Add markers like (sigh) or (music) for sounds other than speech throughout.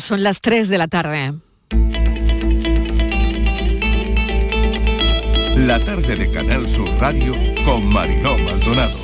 Son las 3 de la tarde. La tarde de Canal Sur Radio con Mariló Maldonado.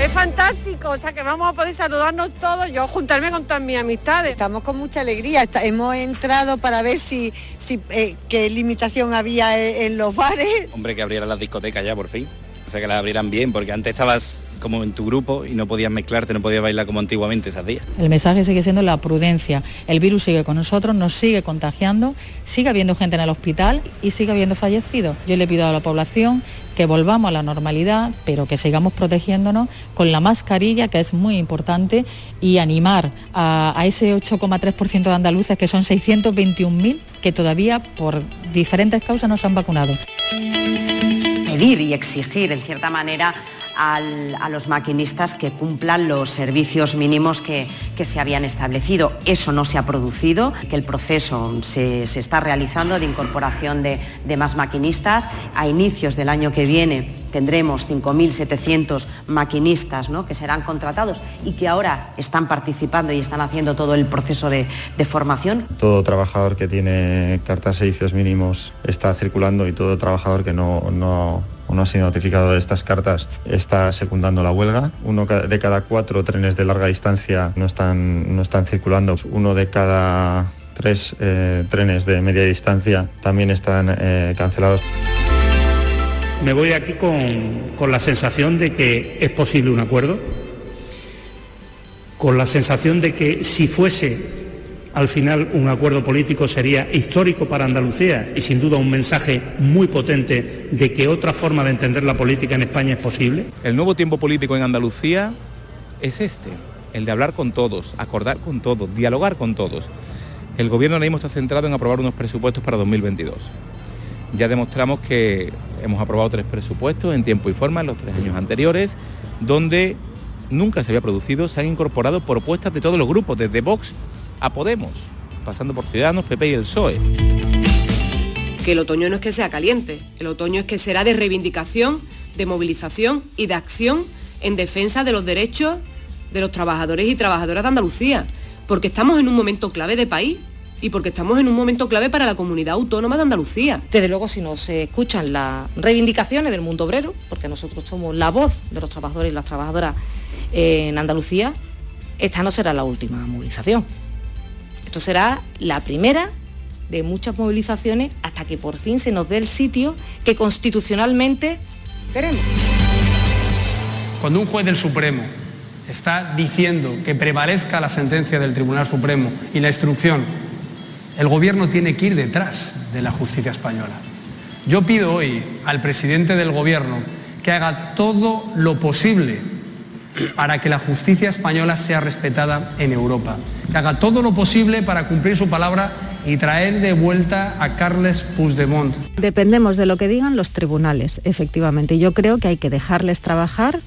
Es fantástico, o sea que vamos a poder saludarnos todos, yo juntarme con todas mis amistades. Estamos con mucha alegría, hemos entrado para ver si, si eh, qué limitación había en, en los bares. Hombre, que abrieran las discotecas ya por fin. O sea, que las abrieran bien, porque antes estabas como en tu grupo y no podías mezclarte, no podías bailar como antiguamente esos días. El mensaje sigue siendo la prudencia. El virus sigue con nosotros, nos sigue contagiando, sigue habiendo gente en el hospital y sigue habiendo fallecidos. Yo le pido a la población que volvamos a la normalidad, pero que sigamos protegiéndonos con la mascarilla, que es muy importante, y animar a, a ese 8,3% de andaluces, que son 621.000, que todavía por diferentes causas no se han vacunado. Pedir y exigir, en cierta manera, a los maquinistas que cumplan los servicios mínimos que, que, se habían establecido. Eso no se ha producido, que el proceso se, se está realizando de incorporación de, de más maquinistas. A inicios del año que viene tendremos 5.700 maquinistas ¿no? que serán contratados y que ahora están participando y están haciendo todo el proceso de, de, formación. Todo trabajador que tiene cartas de servicios mínimos está circulando y todo trabajador que no no ha sido notificado de estas cartas está secundando la huelga. Uno de cada cuatro trenes de larga distancia no están, no están circulando. Uno de cada tres eh, trenes de media distancia también están eh, cancelados. Me voy aquí con, con la sensación de que es posible un acuerdo, con la sensación de que si fuese al final un acuerdo político sería histórico para Andalucía y sin duda un mensaje muy potente de que otra forma de entender la política en España es posible. El nuevo tiempo político en Andalucía es este, el de hablar con todos, acordar con todos, dialogar con todos. El gobierno ahora mismo está centrado en aprobar unos presupuestos para 2022. Ya demostramos que hemos aprobado tres presupuestos en tiempo y forma en los tres años anteriores, donde nunca se había producido, se han incorporado propuestas de todos los grupos, desde Vox a Podemos, pasando por Ciudadanos, PP y el PSOE. Que el otoño no es que sea caliente, el otoño es que será de reivindicación, de movilización y de acción en defensa de los derechos de los trabajadores y trabajadoras de Andalucía, porque estamos en un momento clave de país y porque estamos en un momento clave para la comunidad autónoma de Andalucía. Desde luego, si no se escuchan las reivindicaciones del mundo obrero, porque nosotros somos la voz de los trabajadores y las trabajadoras en Andalucía, esta no será la última movilización. Esto será la primera de muchas movilizaciones hasta que por fin se nos dé el sitio que constitucionalmente queremos. Cuando un juez del Supremo está diciendo que prevalezca la sentencia del Tribunal Supremo y la instrucción, el Gobierno tiene que ir detrás de la justicia española. Yo pido hoy al presidente del Gobierno que haga todo lo posible para que la justicia española sea respetada en Europa, que haga todo lo posible para cumplir su palabra y traer de vuelta a Carles Puigdemont. Dependemos de lo que digan los tribunales, efectivamente. Yo creo que hay que dejarles trabajar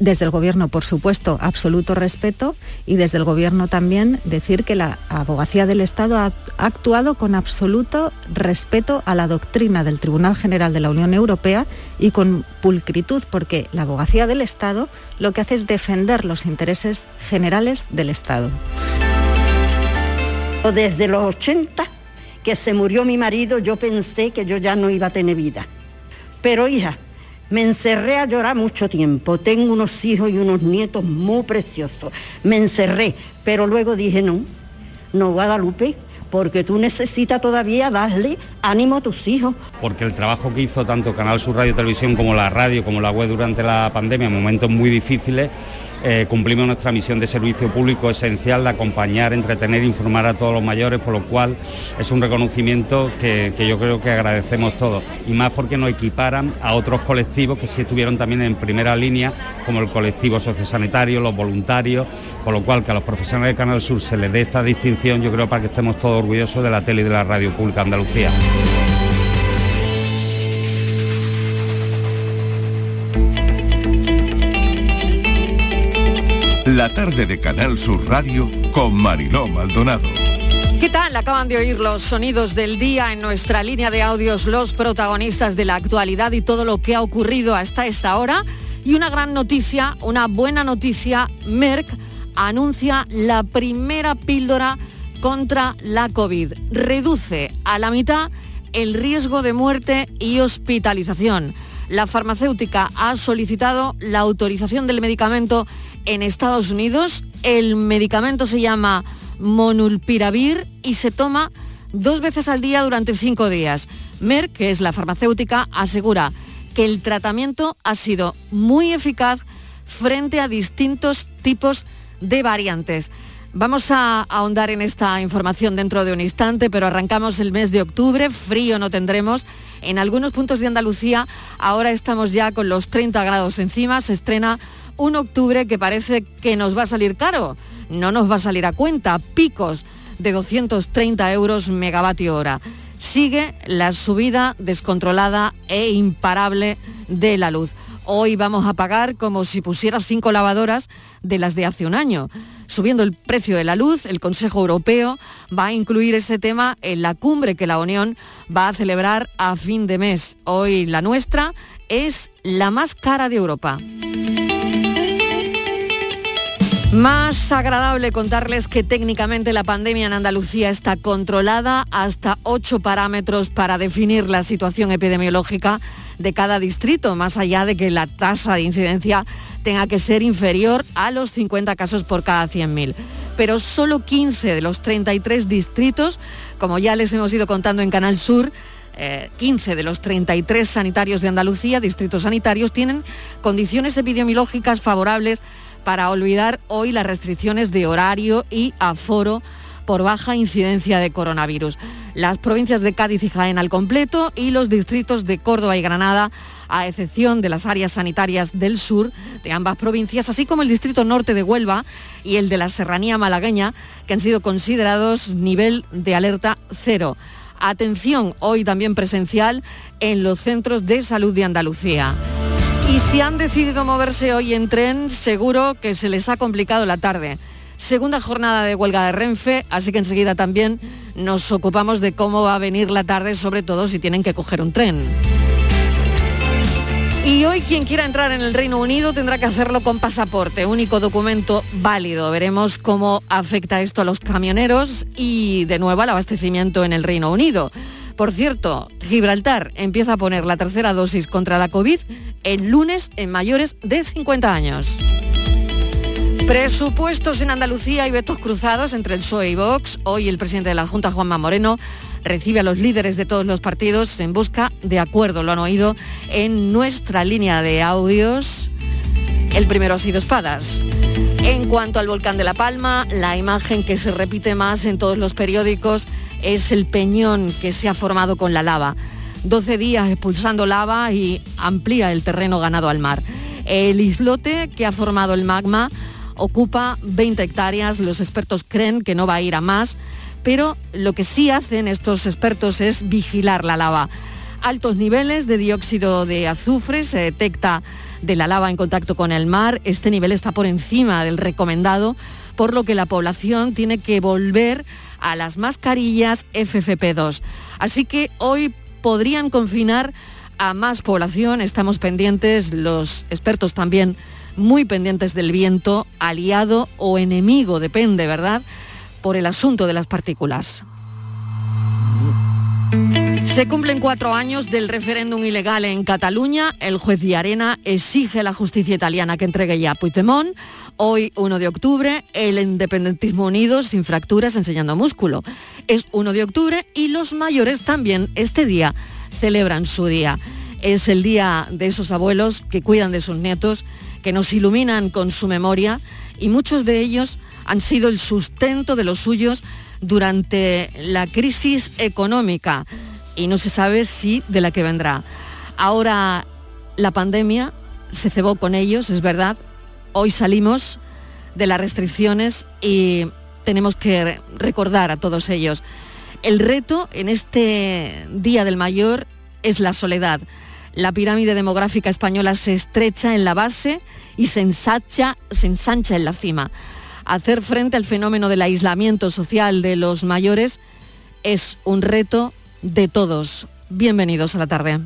desde el Gobierno, por supuesto, absoluto respeto y desde el Gobierno también decir que la Abogacía del Estado ha actuado con absoluto respeto a la doctrina del Tribunal General de la Unión Europea y con pulcritud, porque la Abogacía del Estado lo que hace es defender los intereses generales del Estado. Desde los 80, que se murió mi marido, yo pensé que yo ya no iba a tener vida. Pero hija, me encerré a llorar mucho tiempo. Tengo unos hijos y unos nietos muy preciosos. Me encerré, pero luego dije, no, no, Guadalupe, porque tú necesitas todavía darle ánimo a tus hijos. Porque el trabajo que hizo tanto Canal Sur Radio Televisión como la radio, como la web durante la pandemia, en momentos muy difíciles, eh, cumplimos nuestra misión de servicio público esencial de acompañar, entretener e informar a todos los mayores, por lo cual es un reconocimiento que, yo creo que agradecemos todos. Y más porque nos equiparan a otros colectivos que sí estuvieron también en primera línea, como el colectivo sociosanitario, los voluntarios, por lo cual que a los profesionales de Canal Sur se les dé esta distinción, yo creo para que estemos todos orgullosos de la tele y de la radio pública Andalucía. La tarde de Canal Sur Radio con Mariló Maldonado. ¿Qué tal? Acaban de oír los sonidos del día en nuestra línea de audios, los protagonistas de la actualidad y todo lo que ha ocurrido hasta esta hora. Y una gran noticia, una buena noticia, Merck anuncia la primera píldora contra la COVID. Reduce a la mitad el riesgo de muerte y hospitalización. La farmacéutica ha solicitado la autorización del medicamento en Estados Unidos. El medicamento se llama Monulpiravir y se toma dos veces al día durante cinco días. Merck, que es la farmacéutica, asegura que el tratamiento ha sido muy eficaz frente a distintos tipos de variantes. Vamos a ahondar en esta información dentro de un instante, pero arrancamos el mes de octubre, frío no tendremos. En algunos puntos de Andalucía ahora estamos ya con los 30 grados encima, se estrena un octubre que parece que nos va a salir caro, no nos va a salir a cuenta, picos de 230 euros megavatio hora. Sigue la subida descontrolada e imparable de la luz. Hoy vamos a pagar como si pusiera cinco lavadoras de las de hace un año. Subiendo el precio de la luz, el Consejo Europeo va a incluir este tema en la cumbre que la Unión va a celebrar a fin de mes. Hoy la nuestra es la más cara de Europa. Más agradable contarles que técnicamente la pandemia en Andalucía está controlada hasta ocho parámetros para definir la situación epidemiológica de cada distrito, más allá de que la tasa de incidencia tenga que ser inferior a los 50 casos por cada 100.000. Pero solo 15 de los 33 distritos, como ya les hemos ido contando en Canal Sur, 15 eh, de los 33 sanitarios de Andalucía, distritos sanitarios, tienen condiciones epidemiológicas favorables para olvidar hoy las restricciones de horario y aforo por baja incidencia de coronavirus. Las provincias de Cádiz y Jaén al completo y los distritos de Córdoba y Granada, a excepción de las áreas sanitarias del sur de ambas provincias, así como el distrito norte de Huelva y el de la Serranía malagueña, que han sido considerados nivel de alerta cero. Atención, hoy también presencial en los centros de salud de Andalucía. Y si han decidido moverse hoy en tren, seguro que se les ha complicado la tarde segunda jornada de huelga de Renfe, así que enseguida también nos ocupamos de cómo va a venir la tarde, sobre todo si tienen que coger un tren. Y hoy quien quiera entrar en el Reino Unido tendrá que hacerlo con pasaporte, único documento válido. Veremos cómo afecta esto a los camioneros y de nuevo al abastecimiento en el Reino Unido. Por cierto, Gibraltar empieza a poner la tercera dosis contra la COVID el lunes en mayores de 50 años. Presupuestos en Andalucía y vetos cruzados entre el PSOE y Vox. Hoy el presidente de la Junta, Juanma Moreno, recibe a los líderes de todos los partidos en busca de acuerdo. Lo han oído en nuestra línea de audios. El primero ha sido Espadas. En cuanto al volcán de La Palma, la imagen que se repite más en todos los periódicos es el peñón que se ha formado con la lava. 12 días expulsando lava y amplía el terreno ganado al mar. El islote que ha formado el magma ocupa 20 hectáreas, los expertos creen que no va a ir a más, pero lo que sí hacen estos expertos es vigilar la lava. Altos niveles de dióxido de azufre se detecta de la lava en contacto con el mar, este nivel está por encima del recomendado, por lo que la población tiene que volver las mascarillas FFP2. Así que hoy podrían confinar a más población, estamos pendientes, los expertos también muy pendientes del viento, aliado o enemigo, depende, ¿verdad?, por el asunto de las partículas. Se cumplen cuatro años del referéndum ilegal en Cataluña. El juez de Arena exige a la justicia italiana que entregue ya a Puigdemont. Hoy, 1 de octubre, el independentismo unido sin fracturas enseñando músculo. Es 1 de octubre y los mayores también este día celebran su día. Es el día de esos abuelos que cuidan de sus nietos que nos iluminan con su memoria y muchos de ellos han sido el sustento de los suyos durante la crisis económica y no se sabe si de la que vendrá. Ahora la pandemia se cebó con ellos, es verdad. Hoy salimos de las restricciones y tenemos que recordar a todos ellos. El reto en este Día del Mayor es la soledad. La pirámide demográfica española se estrecha en la base y se ensancha, se ensancha en la cima. Hacer frente al fenómeno del aislamiento social de los mayores es un reto de todos. Bienvenidos a la tarde.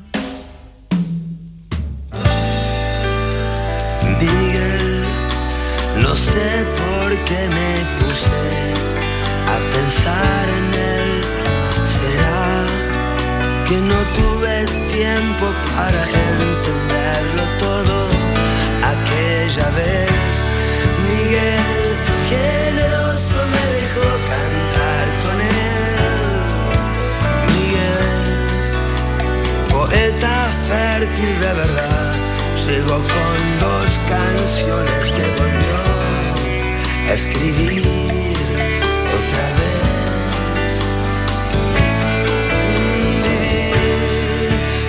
Miguel, no sé por qué me puse a pensar en él. Será que no tuve tiempo para fértil de verdad, llegó con dos canciones que volvió a escribir otra vez.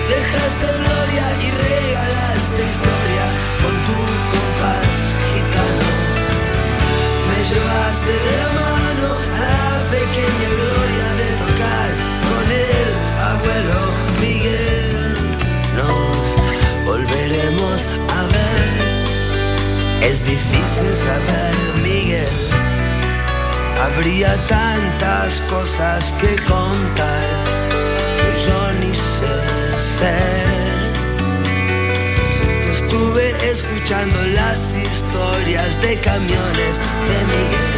Dejaste gloria y regalaste historia con tu compás gitano. Me llevaste de la mano a la pequeña gloria de tocar con el abuelo Miguel. A ver. Es difícil saber, Miguel. Habría tantas cosas que contar que yo ni sé ser. Estuve escuchando las historias de camiones de Miguel.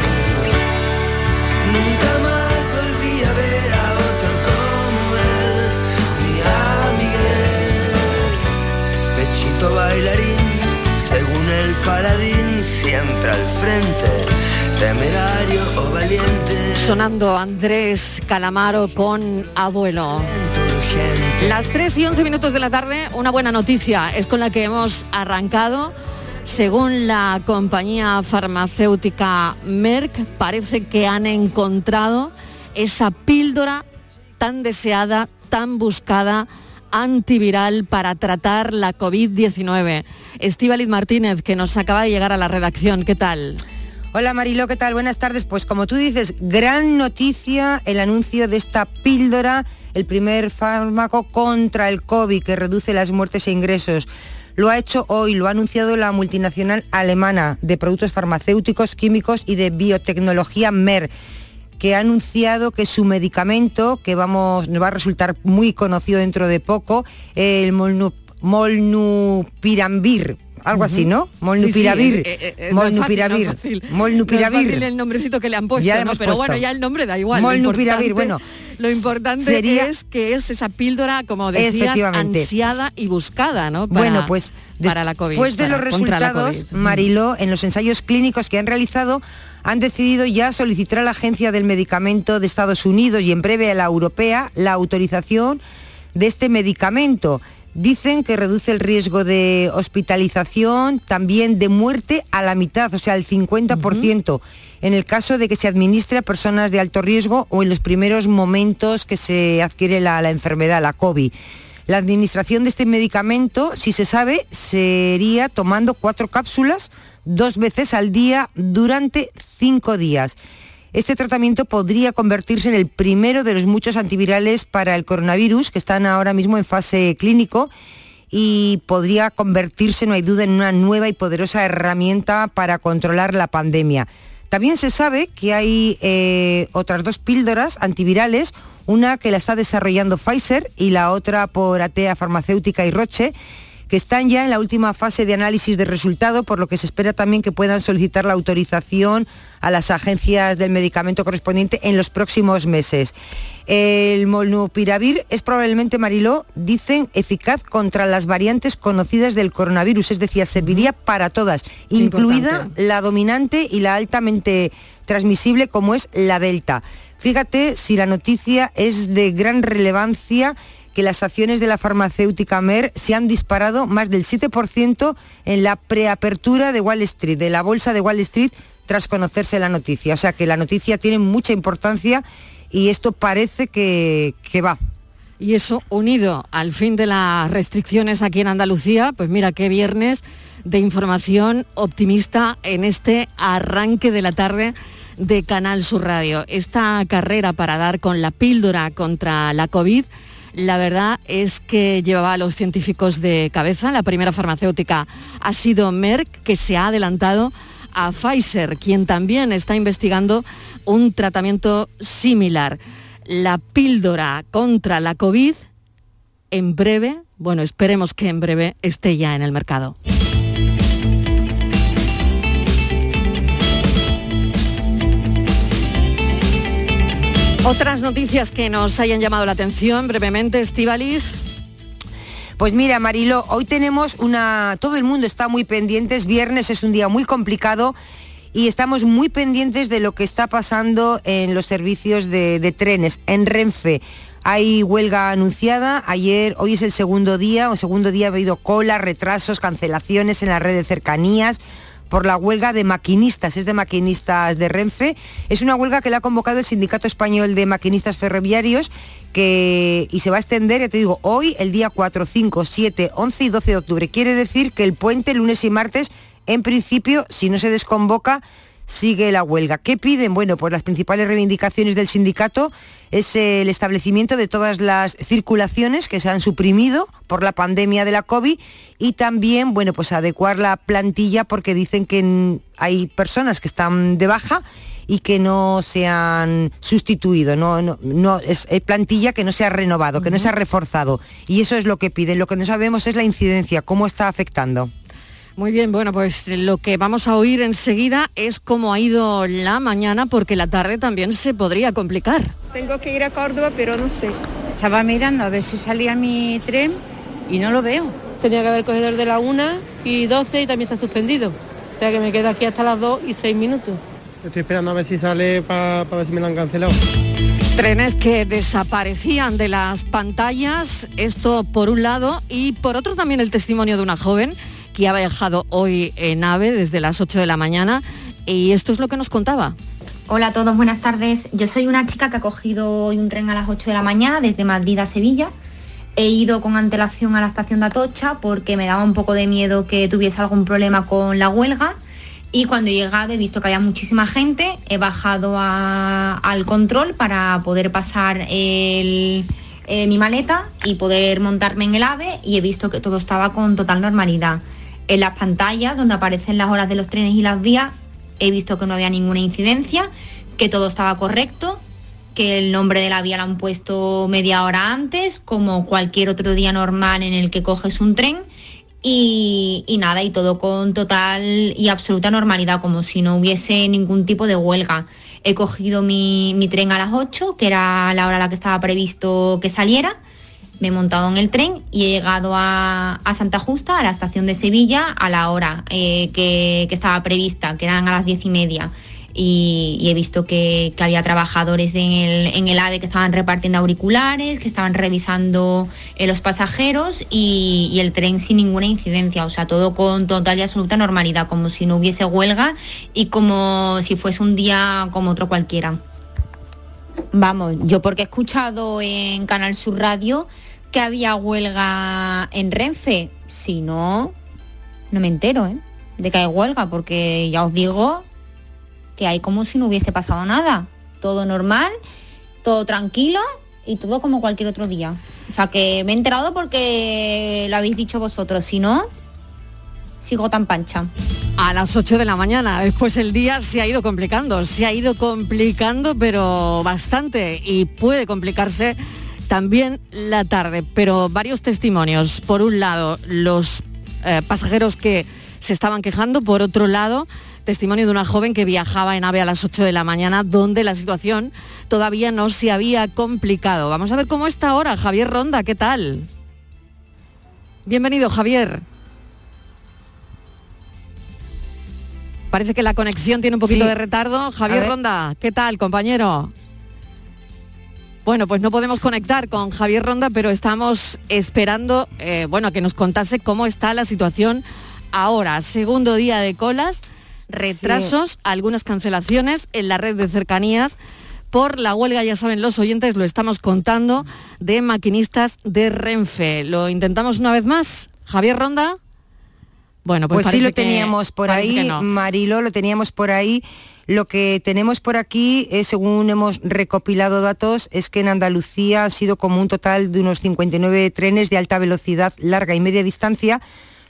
Nunca más siempre al frente, temerario o valiente. Sonando Andrés Calamaro con Abuelo. Las 3 y 11 minutos de la tarde, una buena noticia es con la que hemos arrancado. Según la compañía farmacéutica Merck, parece que han encontrado esa píldora tan deseada, tan buscada, antiviral para tratar la COVID-19. Estíbaliz Martínez, que nos acaba de llegar a la redacción, ¿qué tal? Hola Marilo, ¿qué tal? Buenas tardes. Pues como tú dices, gran noticia el anuncio de esta píldora, el primer fármaco contra el COVID que reduce las muertes e ingresos. Lo ha hecho hoy, lo ha anunciado la multinacional alemana de productos farmacéuticos, químicos y de biotecnología Merck que ha anunciado que su medicamento, que vamos, nos va a resultar muy conocido dentro de poco, el molnu, molnupiravir, algo así, ¿no? Molnupiravir. Sí, sí, es- eh, eh, no es molnupiravir. fácil, no es fácil. molnupiravir. No es fácil el nombrecito que le han puesto, Ya ¿no? pero puesto. bueno, ya el nombre da igual. Molnupiravir, bueno. Lo importante Sería- es que es esa píldora, como decías, ansiada y buscada, ¿no? Para- bueno, pues de- para la COVID. después de los resultados. Mariló, en los ensayos clínicos que han realizado, han decidido ya solicitar a la Agencia del Medicamento de Estados Unidos y en breve a la europea la autorización de este medicamento. Dicen que reduce el riesgo de hospitalización, también de muerte a la mitad, o sea, al 50%, en el caso de que se administre a personas de alto riesgo o en los primeros momentos que se adquiere la, la enfermedad, la COVID. La administración de este medicamento, si se sabe, sería tomando cuatro cápsulas dos veces al día durante cinco días. Este tratamiento podría convertirse en el primero de los muchos antivirales para el coronavirus que están ahora mismo en fase clínico y podría convertirse, no hay duda, en una nueva y poderosa herramienta para controlar la pandemia. También se sabe que hay eh, otras dos píldoras antivirales, una que la está desarrollando Pfizer y la otra por Atea Farmacéutica y Roche, que están ya en la última fase de análisis de resultado, por lo que se espera también que puedan solicitar la autorización a las agencias del medicamento correspondiente en los próximos meses. El molnupiravir es probablemente, Mariló, dicen, eficaz contra las variantes conocidas del coronavirus, es decir, serviría para todas, incluida Importante. la dominante y la altamente transmisible como es la delta. Fíjate si la noticia es de gran relevancia que las acciones de la farmacéutica Mer se han disparado más del 7% en la preapertura de Wall Street, de la bolsa de Wall Street, tras conocerse la noticia. O sea que la noticia tiene mucha importancia y esto parece que, que va. Y eso unido al fin de las restricciones aquí en Andalucía, pues mira qué viernes de información optimista en este arranque de la tarde de Canal Sur Radio. Esta carrera para dar con la píldora contra la COVID, la verdad es que llevaba a los científicos de cabeza. La primera farmacéutica ha sido Merck, que se ha adelantado a Pfizer, quien también está investigando un tratamiento similar. La píldora contra la COVID en breve, bueno, esperemos que en breve esté ya en el mercado. Otras noticias que nos hayan llamado la atención brevemente, Estivaliz. Pues mira, Marilo, hoy tenemos una... Todo el mundo está muy pendiente, es viernes, es un día muy complicado y estamos muy pendientes de lo que está pasando en los servicios de, de trenes, en Renfe. Hay huelga anunciada, ayer, hoy es el segundo día, o segundo día ha habido colas, retrasos, cancelaciones en la red de cercanías por la huelga de maquinistas, es de maquinistas de Renfe. Es una huelga que le ha convocado el Sindicato Español de Maquinistas Ferroviarios que, y se va a extender, ya te digo, hoy, el día 4, 5, 7, 11 y 12 de octubre. Quiere decir que el puente, lunes y martes, en principio, si no se desconvoca, sigue la huelga. ¿Qué piden? Bueno, pues las principales reivindicaciones del sindicato es el establecimiento de todas las circulaciones que se han suprimido por la pandemia de la COVID y también, bueno, pues adecuar la plantilla porque dicen que hay personas que están de baja y que no se han sustituido, no, no, es, plantilla que no se ha renovado, que no se ha reforzado. Y eso es lo que piden. Lo que no sabemos es la incidencia, cómo está afectando. Muy bien, bueno, pues lo que vamos a oír enseguida es cómo ha ido la mañana, porque la tarde también se podría complicar. Tengo que ir a Córdoba, pero no sé. Estaba mirando a ver si salía mi tren y no lo veo. Tenía que haber cogido el de la 1 y 12 y también está suspendido. O sea que me quedo aquí hasta las 2 y 6 minutos. Estoy esperando a ver si sale para ver si me lo han cancelado. Trenes que desaparecían de las pantallas, esto por un lado, y por otro también el testimonio de una joven que ha viajado hoy en AVE desde las 8 de la mañana y esto es lo que nos contaba. Hola a todos, buenas tardes. Yo soy una chica que ha cogido hoy un tren a las 8 de la mañana desde Madrid a Sevilla. He ido con antelación a la estación de Atocha porque me daba un poco de miedo que tuviese algún problema con la huelga y cuando he llegado he visto que había muchísima gente, he bajado al control para poder pasar eh, mi maleta y poder montarme en el AVE y he visto que todo estaba con total normalidad. En las pantallas donde aparecen las horas de los trenes y las vías, he visto que no había ninguna incidencia, que todo estaba correcto, que el nombre de la vía lo han puesto media hora antes, como cualquier otro día normal en el que coges un tren. Y, nada, y todo con total y absoluta normalidad, como si no hubiese ningún tipo de huelga. He cogido mi, mi tren a las 8, que era la hora a la que estaba previsto que saliera, me he montado en el tren y he llegado a, Santa Justa, a la estación de Sevilla, a la hora eh, que, estaba prevista, que eran a las diez y media. Y, he visto que, había trabajadores en el, AVE que estaban repartiendo auriculares, que estaban revisando eh, los pasajeros y, y, el tren sin ninguna incidencia, o sea, todo con total y absoluta normalidad, como si no hubiese huelga y como si fuese un día como otro cualquiera. Vamos, yo porque he escuchado en Canal Sur Radio que había huelga en Renfe. Si no, no me entero ¿eh? de que hay huelga, porque ya os digo que hay como si no hubiese pasado nada. Todo normal, todo tranquilo y todo como cualquier otro día. O sea que me he enterado porque lo habéis dicho vosotros, si no, sigo tan pancha. A las 8 de la mañana, después el día se ha ido complicando, se ha ido complicando pero bastante y puede complicarse también la tarde, pero varios testimonios. Por un lado, los eh, pasajeros que se estaban quejando, por otro lado, testimonio de una joven que viajaba en AVE a las 8 de la mañana, donde la situación todavía no se había complicado. Vamos a ver cómo está ahora. Javier Ronda, ¿qué tal? Bienvenido, Javier. Parece que la conexión tiene un poquito de retardo. Javier Ronda, ¿qué tal, compañero? Bueno, pues no podemos conectar con Javier Ronda, pero estamos esperando, eh, bueno, que nos contase cómo está la situación ahora. Segundo día de colas, retrasos, algunas cancelaciones en la red de cercanías por la huelga, ya saben los oyentes, lo estamos contando, de maquinistas de Renfe. ¿Lo intentamos una vez más? Javier Ronda. Bueno, pues, pues sí lo teníamos por ahí, Marilo, lo teníamos por ahí. Lo que tenemos por aquí, eh, según hemos recopilado datos, es que en Andalucía ha sido como un total de unos 59 trenes de alta velocidad, larga y media distancia,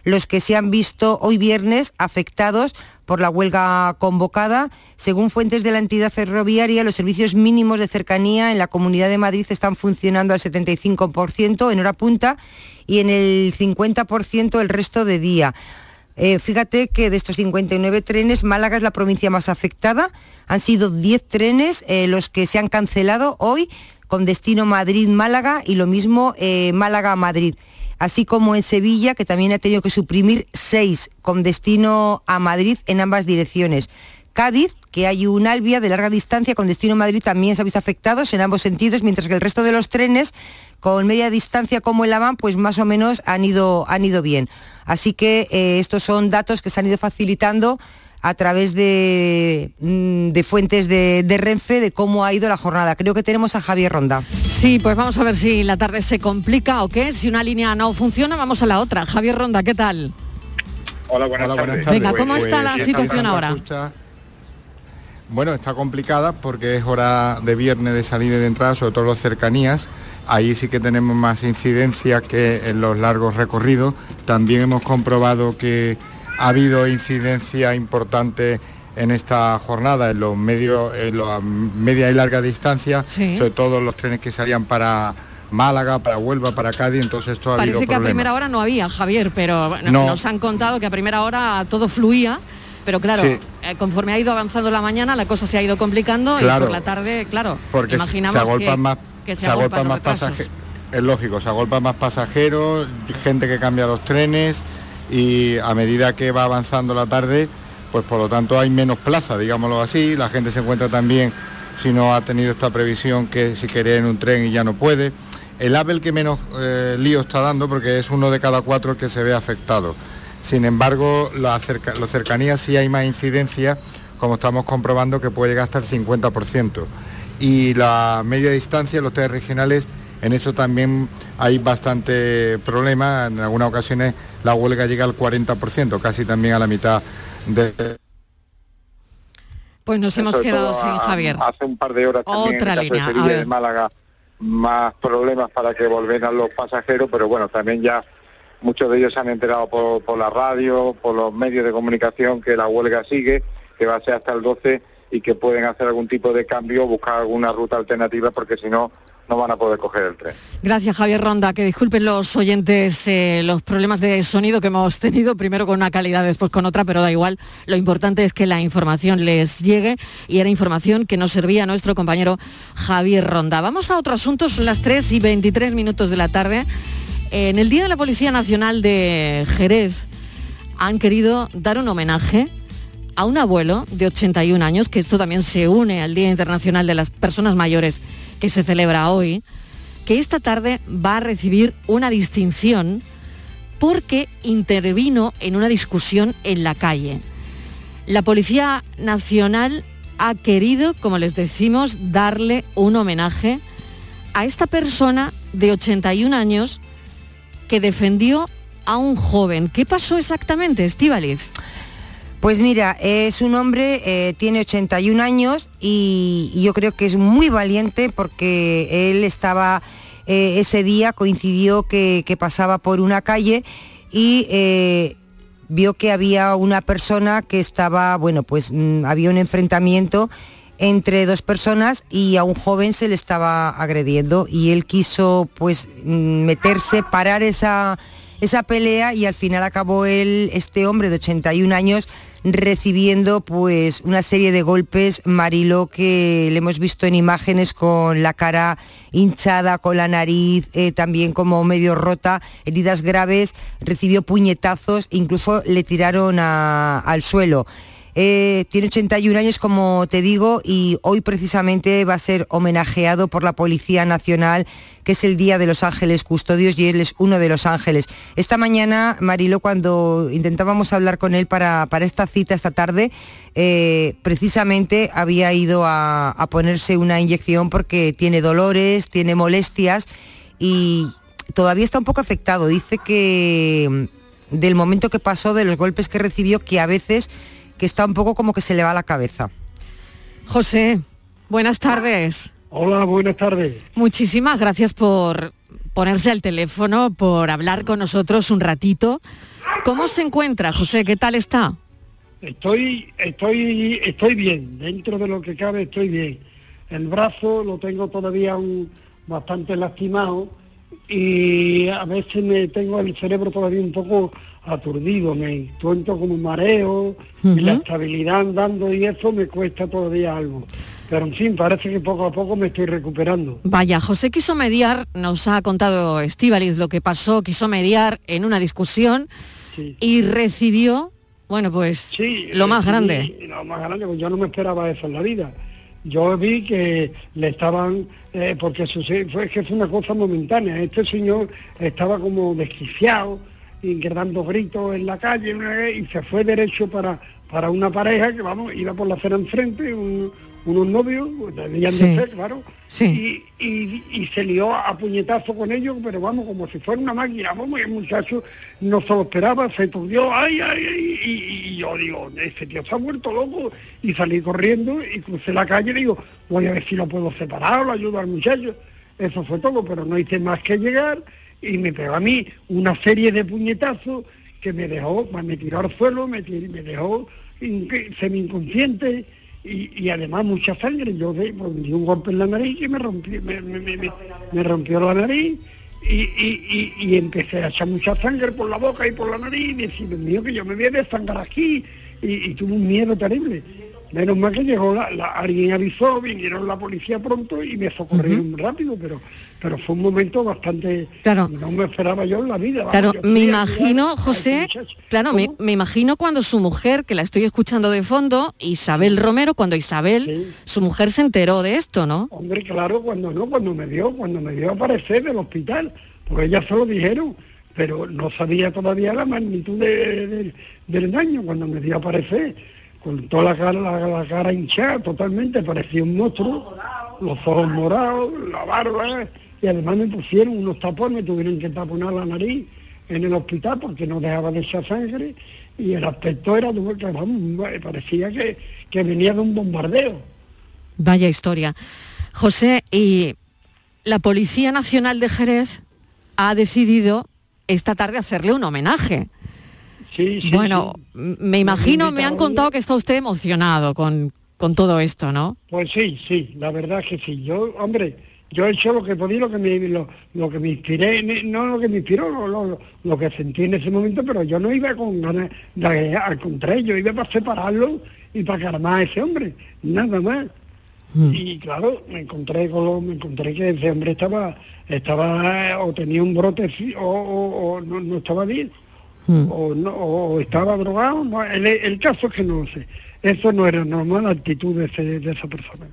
los que se han visto hoy viernes afectados por la huelga convocada. Según fuentes de la entidad ferroviaria, los servicios mínimos de cercanía en la Comunidad de Madrid están funcionando al 75% en hora punta y en el 50% el resto de día. Eh, fíjate que de estos 59 trenes, Málaga es la provincia más afectada. Han sido 10 trenes eh, los que se han cancelado hoy con destino Madrid-Málaga y lo mismo eh, Málaga-Madrid. así como en Sevilla, que también ha tenido que suprimir seis con destino a Madrid en ambas direcciones. Cádiz, que hay un Albia de larga distancia con destino a Madrid, también se ha visto afectados en ambos sentidos, mientras que el resto de los trenes con media distancia como el AVAN, pues más o menos han ido, han ido bien. Así que eh, estos son datos que se han ido facilitando a través de, mm, de fuentes de, de, Renfe de cómo ha ido la jornada. Creo que tenemos a Javier Ronda. Sí, pues vamos a ver si la tarde se complica o qué. Si una línea no funciona, vamos a la otra. Javier Ronda, ¿qué tal? Hola, buenas, Hola, buenas tardes. Venga, ¿cómo pues, está la situación ahora? Justa. Bueno, está complicada porque es hora de viernes de salida y de entrada, sobre todo las cercanías. Ahí sí que tenemos más incidencia que en los largos recorridos. También hemos comprobado que ha habido incidencia importante en esta jornada en los medios, en la media y larga distancia, sí. sobre todo los trenes que salían para Málaga, para Huelva, para Cádiz, entonces esto ha Parece habido que problemas. a primera hora no había, Javier, pero bueno, No. nos han contado que a primera hora todo fluía, pero claro, Sí. eh, conforme ha ido avanzando la mañana, la cosa se ha ido complicando y Claro. por la tarde, claro, porque imaginamos se agolpan que, más, que se, se agolpan agolpan más los retrasos. pasajeros. Es lógico, se agolpan más pasajeros, gente que cambia los trenes y a medida que va avanzando la tarde, pues por lo tanto hay menos plaza, digámoslo así. La gente se encuentra también, si no ha tenido esta previsión, que si quería en un tren y ya no puede. El el que menos eh, lío está dando porque es uno de cada cuatro el que se ve afectado. Sin embargo, las cerca- las cercanías sí hay más incidencia, como estamos comprobando, que puede llegar hasta el 50%. Y la media distancia, los tres regionales, en eso también hay bastante problema. En algunas ocasiones la huelga llega al 40%, casi también a la mitad de... Pues nos hemos quedado sin a- Javier. Hace un par de horas también Otra en el caso línea, de de Málaga más problemas para que volvieran los pasajeros, pero bueno, también ya muchos de ellos se han enterado por, por la radio, por los medios de comunicación que la huelga sigue, que va a ser hasta el 12 y que pueden hacer algún tipo de cambio, buscar alguna ruta alternativa porque si no, no van a poder coger el tren. Gracias, Javier Ronda. Que disculpen los oyentes eh, los problemas de sonido que hemos tenido, primero con una calidad, después con otra, pero da igual. Lo importante es que la información les llegue y era información que nos servía nuestro compañero Javier Ronda. Vamos a otro asunto, son las 3 y 23 minutos de la tarde. En el Día de la Policía Nacional de Jerez han querido dar un homenaje a un abuelo de 81 años, que esto también se une al Día Internacional de las Personas Mayores que se celebra hoy, que esta tarde va a recibir una distinción porque intervino en una discusión en la calle. La Policía Nacional ha querido, como les decimos, darle un homenaje a esta persona de 81 años que defendió a un joven. ¿Qué pasó exactamente, Estíbaliz? Pues mira, es un hombre, eh, tiene 81 años y, yo creo que es muy valiente porque él estaba, eh, ese día coincidió que, que pasaba por una calle y eh, vio que había una persona que estaba, bueno, pues mm, había un enfrentamiento entre dos personas y a un joven se le estaba agrediendo y él quiso pues mm, meterse, parar esa, esa pelea y al final acabó él, este hombre de 81 años, recibiendo pues una serie de golpes, Marilo, que le hemos visto en imágenes con la cara hinchada, con la nariz eh, también como medio rota, heridas graves, recibió puñetazos, incluso le tiraron al suelo. Eh, tiene 81 años, como te digo, y hoy precisamente va a ser homenajeado por la Policía Nacional, que es el Día de los Ángeles Custodios, y él es uno de los ángeles. Esta mañana, Marilo, cuando intentábamos hablar con él para, para esta cita esta tarde, eh, precisamente había ido a, ponerse una inyección porque tiene dolores, tiene molestias y todavía está un poco afectado. Dice que mm, del momento que pasó, de los golpes que recibió, que a veces que está un poco como que se le va la cabeza. José, buenas tardes. Hola, buenas tardes. Muchísimas gracias por ponerse al teléfono, por hablar con nosotros un ratito. ¿Cómo se encuentra, José? ¿Qué tal está? Estoy, estoy, estoy bien, dentro de lo que cabe estoy bien. El brazo lo tengo todavía un- bastante lastimado y a veces me tengo el cerebro todavía un poco aturdido, me encuentro como un mareo y la estabilidad andando y eso me cuesta todavía algo. pero en fin, parece que poco a poco me estoy recuperando. Vaya, José quiso mediar, nos ha contado Estíbaliz lo que pasó, quiso mediar en una discusión y recibió, bueno, pues lo más Sí, grande. Lo más grande, pues yo no me esperaba eso en la vida. Yo vi que le estaban, eh, porque sucede- fue que fue una cosa momentánea. Este señor estaba como desquiciado y que dando gritos en la calle y se fue derecho para, para una pareja que vamos, iba por la acera enfrente, un- unos novios, debían Sí. de ser, claro. Sí. Y, y- y se lió a puñetazo con ellos, pero vamos, como si fuera una máquina, vamos, y el muchacho no se lo esperaba, se turbió, ay, ay, ay, y, y yo digo, ese tío se ha vuelto loco, y salí corriendo y crucé la calle y digo, voy a ver si lo puedo separar, lo ayudo al muchacho. Eso fue todo, pero no hice más que llegar y me pegó a mí una serie de puñetazos que me dejó, me tiró al suelo, me, tir- me dejó inc- semi-inconsciente y, y además mucha sangre. Yo pues, di un golpe en la nariz y me rompió, me, me- me- me- me rompió la nariz y, y- y- empecé a echar mucha sangre por la boca y por la nariz y decir, Dios mío, que yo me voy a desangrar aquí y tuve un miedo terrible. Menos mal que llegó la, la- alguien avisó, vinieron la policía pronto y me socorrieron rápido, pero pero fue un momento bastante Claro. no me esperaba yo en la vida. Claro, me imagino, a José, claro, me, me imagino cuando su mujer, que la estoy escuchando de fondo, Isabel Romero, cuando Isabel, su mujer se enteró de esto, ¿no? Hombre, claro, cuando no, cuando me vio, cuando me vio aparecer del hospital, porque ellas se lo dijeron, pero no sabía todavía la magnitud de- de- del daño cuando me vio aparecer, con toda la cara, la, cara hinchada totalmente, parecía un monstruo, los ojos morados, la barba, y además me pusieron unos tapones, tuvieron que taponar la nariz en el hospital porque no dejaba de echar sangre, y el aspecto era, parecía que, que venía de un bombardeo. Vaya historia. José, y la Policía Nacional de Jerez ha decidido esta tarde hacerle un homenaje. Sí, sí, bueno, me imagino, me han contado que está usted emocionado con, con todo esto, ¿no? Pues sí, sí, la verdad es que sí. Yo, hombre, yo he hecho lo que podía, lo que me, lo, lo que me inspiré, ne- no lo que me inspiró, lo, lo- lo que sentí en ese momento, pero yo no iba con ganas, de, al contrario, yo iba para separarlo y para calmar a ese hombre, nada más. Y claro, me encontré con lo- me encontré que ese hombre estaba, estaba eh, o tenía un brote o- o no, no estaba bien, o, no, o estaba drogado, no, el, el caso es que no lo sé. Eso no era normal la actitud de, ese- de esa persona.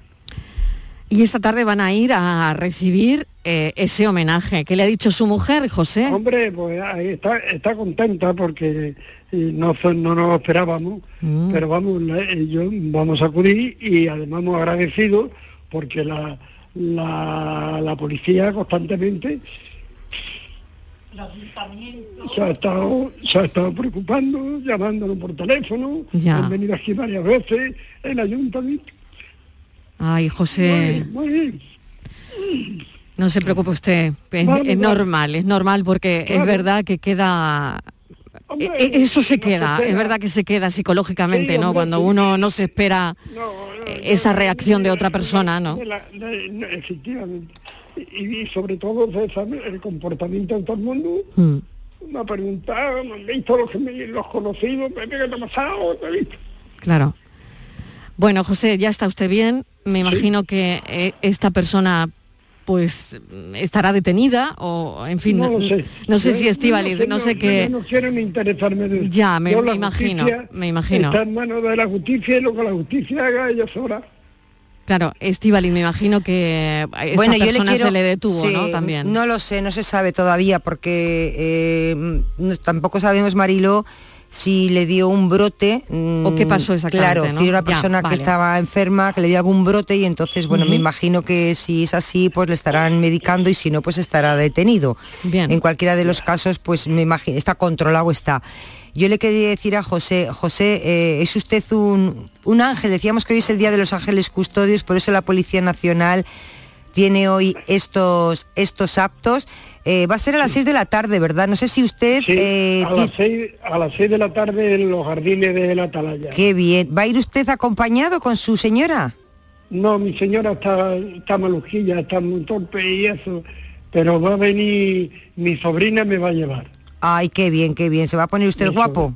Y esta tarde van a ir a recibir eh, ese homenaje. ¿Qué le ha dicho su mujer, José? Hombre, pues ahí está, está contenta porque eh, no, no nos esperábamos, Mm. pero vamos, yo, vamos a acudir y además muy agradecidos porque la, la, la policía constantemente se ha estado, se ha estado preocupando, llamándonos por teléfono, Ya. han venido aquí varias veces, el ayuntamiento. Ay, José, Muy bien. no se preocupe usted, es, Vale, es vale. normal, es normal porque es verdad que queda... e- e- Eso se queda, es verdad que se queda psicológicamente, Sí, ¿no? hombre, Cuando sí. uno no se espera esa reacción de otra persona, ¿no? De la- de- no, efectivamente. Y, y sobre todo esa- el comportamiento de todo el mundo. Mm. Me ha preguntado, me han visto los, los conocidos, Pepe, ¿qué te ha pasado? ¿Te visto? Claro. Bueno, José, ya está usted bien. Me imagino que eh, esta persona pues estará detenida o en fin, no lo sé. no sé si yo Estíbaliz, no sé qué. No quiero ni interesarme de eso. Ya, me- me imagino, me imagino. Está en manos de la justicia y lo que la justicia haga ella sola. Claro, Estíbaliz, me imagino que a esta bueno, yo le persona quiero, se le detuvo, Sí, ¿no? También. No lo sé, no se sabe todavía porque eh, no- tampoco sabemos, Marilo, si le dio un brote. ¿O qué mm, pasó exactamente, Claro, no? si era una Ya, persona vale. que estaba enferma, que le dio algún brote y entonces, bueno, me imagino que si es así, pues le estarán medicando y si no, pues estará detenido. Bien. En cualquiera de los casos, pues me imagino, está controlado, está. Yo le quería decir a José, José, eh, es usted un, un ángel, decíamos que hoy es el Día de los Ángeles Custodios, por eso la Policía Nacional tiene hoy estos, estos actos. Eh, va a ser a las 6 de la tarde, ¿verdad? No sé si usted... eh, a, las seis, a las seis de la tarde en los jardines de la Atalaya. Qué bien. ¿Va a ir usted acompañado con su señora? No, mi señora está, está malujilla, está muy torpe y eso, pero va a venir, mi sobrina me va a llevar. Ay, qué bien, qué bien. ¿Se va a poner usted Eso. guapo?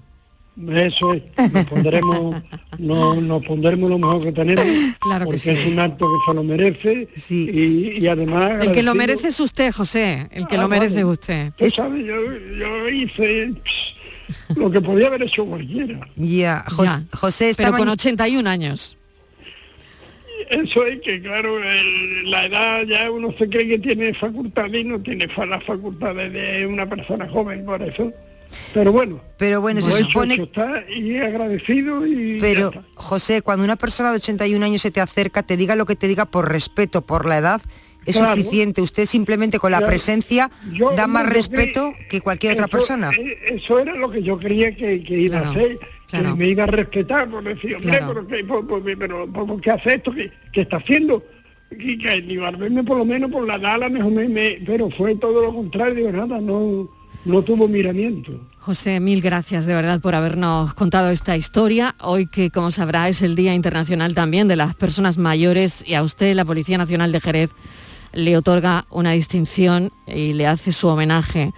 Eso es, nos pondremos, (laughs) no, nos pondremos lo mejor que tenemos, Claro que porque sí. es un acto que se lo merece y, y además... El que lo merece es usted, José. El que Ah, lo merece es vale. usted. Tú sabes, yo, yo hice pss, lo que podía haber hecho cualquiera. Ya, Jos- Ya, José, esta Pero con maña- 81 años. Eso es que, claro, el- la edad ya uno se cree que tiene facultades y no tiene las facultades de una persona joven, por eso. Pero bueno. Pero bueno, se hecho, supone- está y agradecido y ya Pero, está. José, cuando una persona de 81 años se te acerca, te diga lo que te diga por respeto, por la edad, es Claro. suficiente. Usted simplemente con la Claro. presencia da más respeto que cualquier otra persona. eh, Eso era lo que yo creía que, que iba Claro, a hacer, claro. que me iba a respetar, por decir, hombre, Claro. pero, ¿qué, por, por- pero por- por qué hace esto? ¿Qué, qué está haciendo? Y que verme por lo menos por la edad, a lo mejor me, me- pero fue todo lo contrario, digo, nada, no, no tuvo miramiento. José, mil gracias de verdad por habernos contado esta historia. Hoy que, como sabrá, es el Día Internacional también de las Personas Mayores y a usted la Policía Nacional de Jerez le otorga una distinción y le hace su homenaje.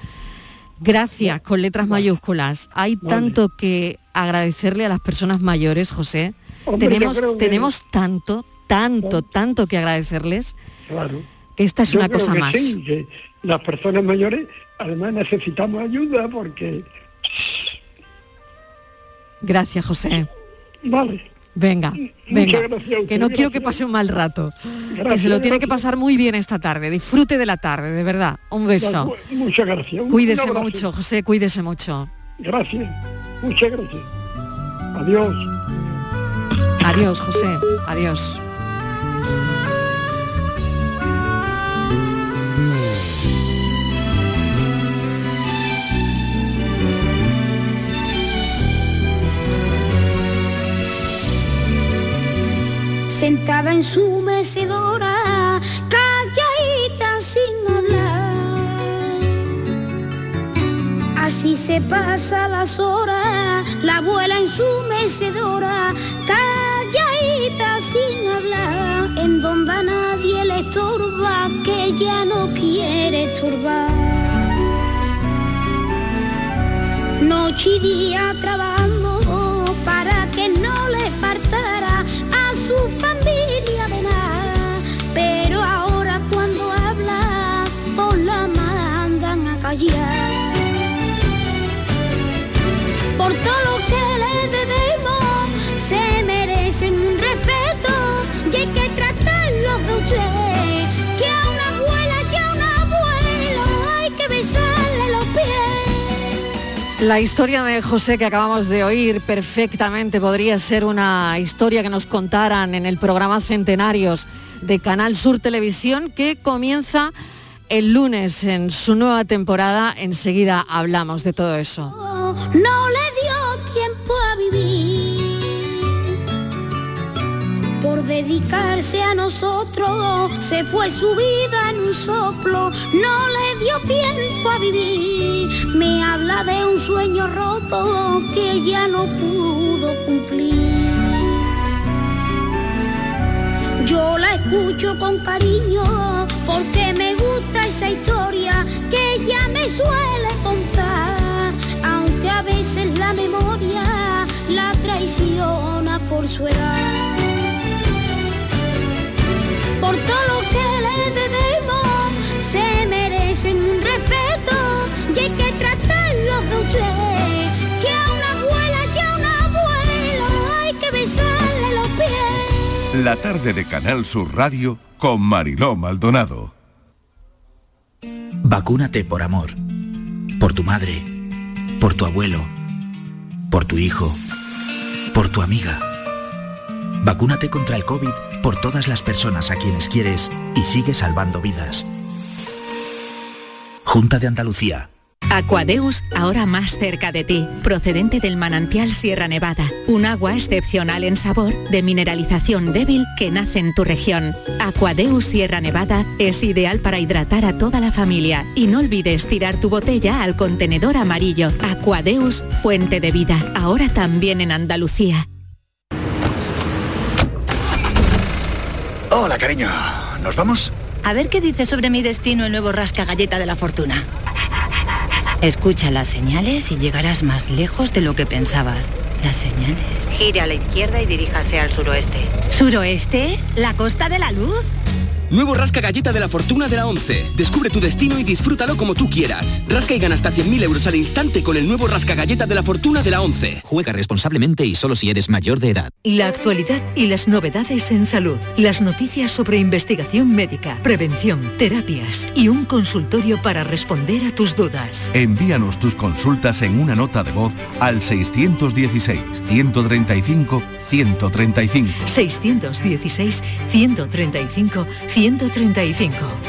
Gracias, con letras mayúsculas. Hay tanto que agradecerle a las personas mayores, José. Hombre, tenemos, que- tenemos tanto, tanto, tanto que agradecerles Claro. que esta es Yo una cosa más. sí, que las personas mayores además necesitamos ayuda porque, Gracias, José. vale, Venga, venga. que no quiero que pase un mal rato. que se lo tiene que pasar muy bien esta tarde. Disfrute de la tarde, de verdad. Un beso. muchas gracias. Cuídese mucho, José, cuídese mucho. Gracias, muchas gracias. Adiós. Adiós, José. Adiós. Sentada en su mecedora, calladita sin hablar. Así se pasa las horas, la abuela en su mecedora, calladita sin hablar, en donde a nadie le estorba, que ya no quiere estorbar. Noche y día trabajando La historia de José que acabamos de oír perfectamente podría ser una historia que nos contaran en el programa Centenarios de Canal Sur Televisión que comienza el lunes en su nueva temporada. Enseguida hablamos de todo eso. no dedicarse a nosotros. Se fue su vida en un soplo no le dio tiempo a vivir. Me habla de un sueño roto que ya no pudo cumplir. Yo la escucho con cariño porque me gusta esa historia que ella me suele contar, aunque a veces la memoria la traiciona por su edad. Por todo lo que le debemos, se merecen un respeto y hay que tratarlos de usted. Que a una abuela y a un abuelo hay que besarle los pies. La tarde de Canal Sur Radio con Mariló Maldonado. Vacúnate por amor. Por tu madre. Por tu abuelo. Por tu hijo. Por tu amiga. Vacúnate contra el COVID por todas las personas a quienes quieres y sigue salvando vidas. Junta de Andalucía. Aquadeus, ahora más cerca de ti, procedente del manantial Sierra Nevada, un agua excepcional en sabor, de mineralización débil que nace en tu región. Aquadeus Sierra Nevada es ideal para hidratar a toda la familia y no olvides tirar tu botella al contenedor amarillo. Aquadeus, fuente de vida, ahora también en Andalucía. Hola, cariño. ¿Nos vamos? A ver qué dice sobre mi destino el nuevo rasca galleta de la fortuna. Escucha las señales y llegarás más lejos de lo que pensabas. Las señales. Gire a la izquierda y diríjase al suroeste. ¿Suroeste? ¿La costa de la luz? Nuevo Rasca Galleta de la Fortuna de la 11. Descubre tu destino y disfrútalo como tú quieras. Rasca y gana hasta 100.000 euros al instante con el nuevo Rasca Galleta de la Fortuna de la 11. Juega responsablemente y solo si eres mayor de edad. La actualidad y las novedades en salud. Las noticias sobre investigación médica, prevención, terapias y un consultorio para responder a tus dudas. Envíanos tus consultas en una nota de voz al 616-135-135. 616 135 135.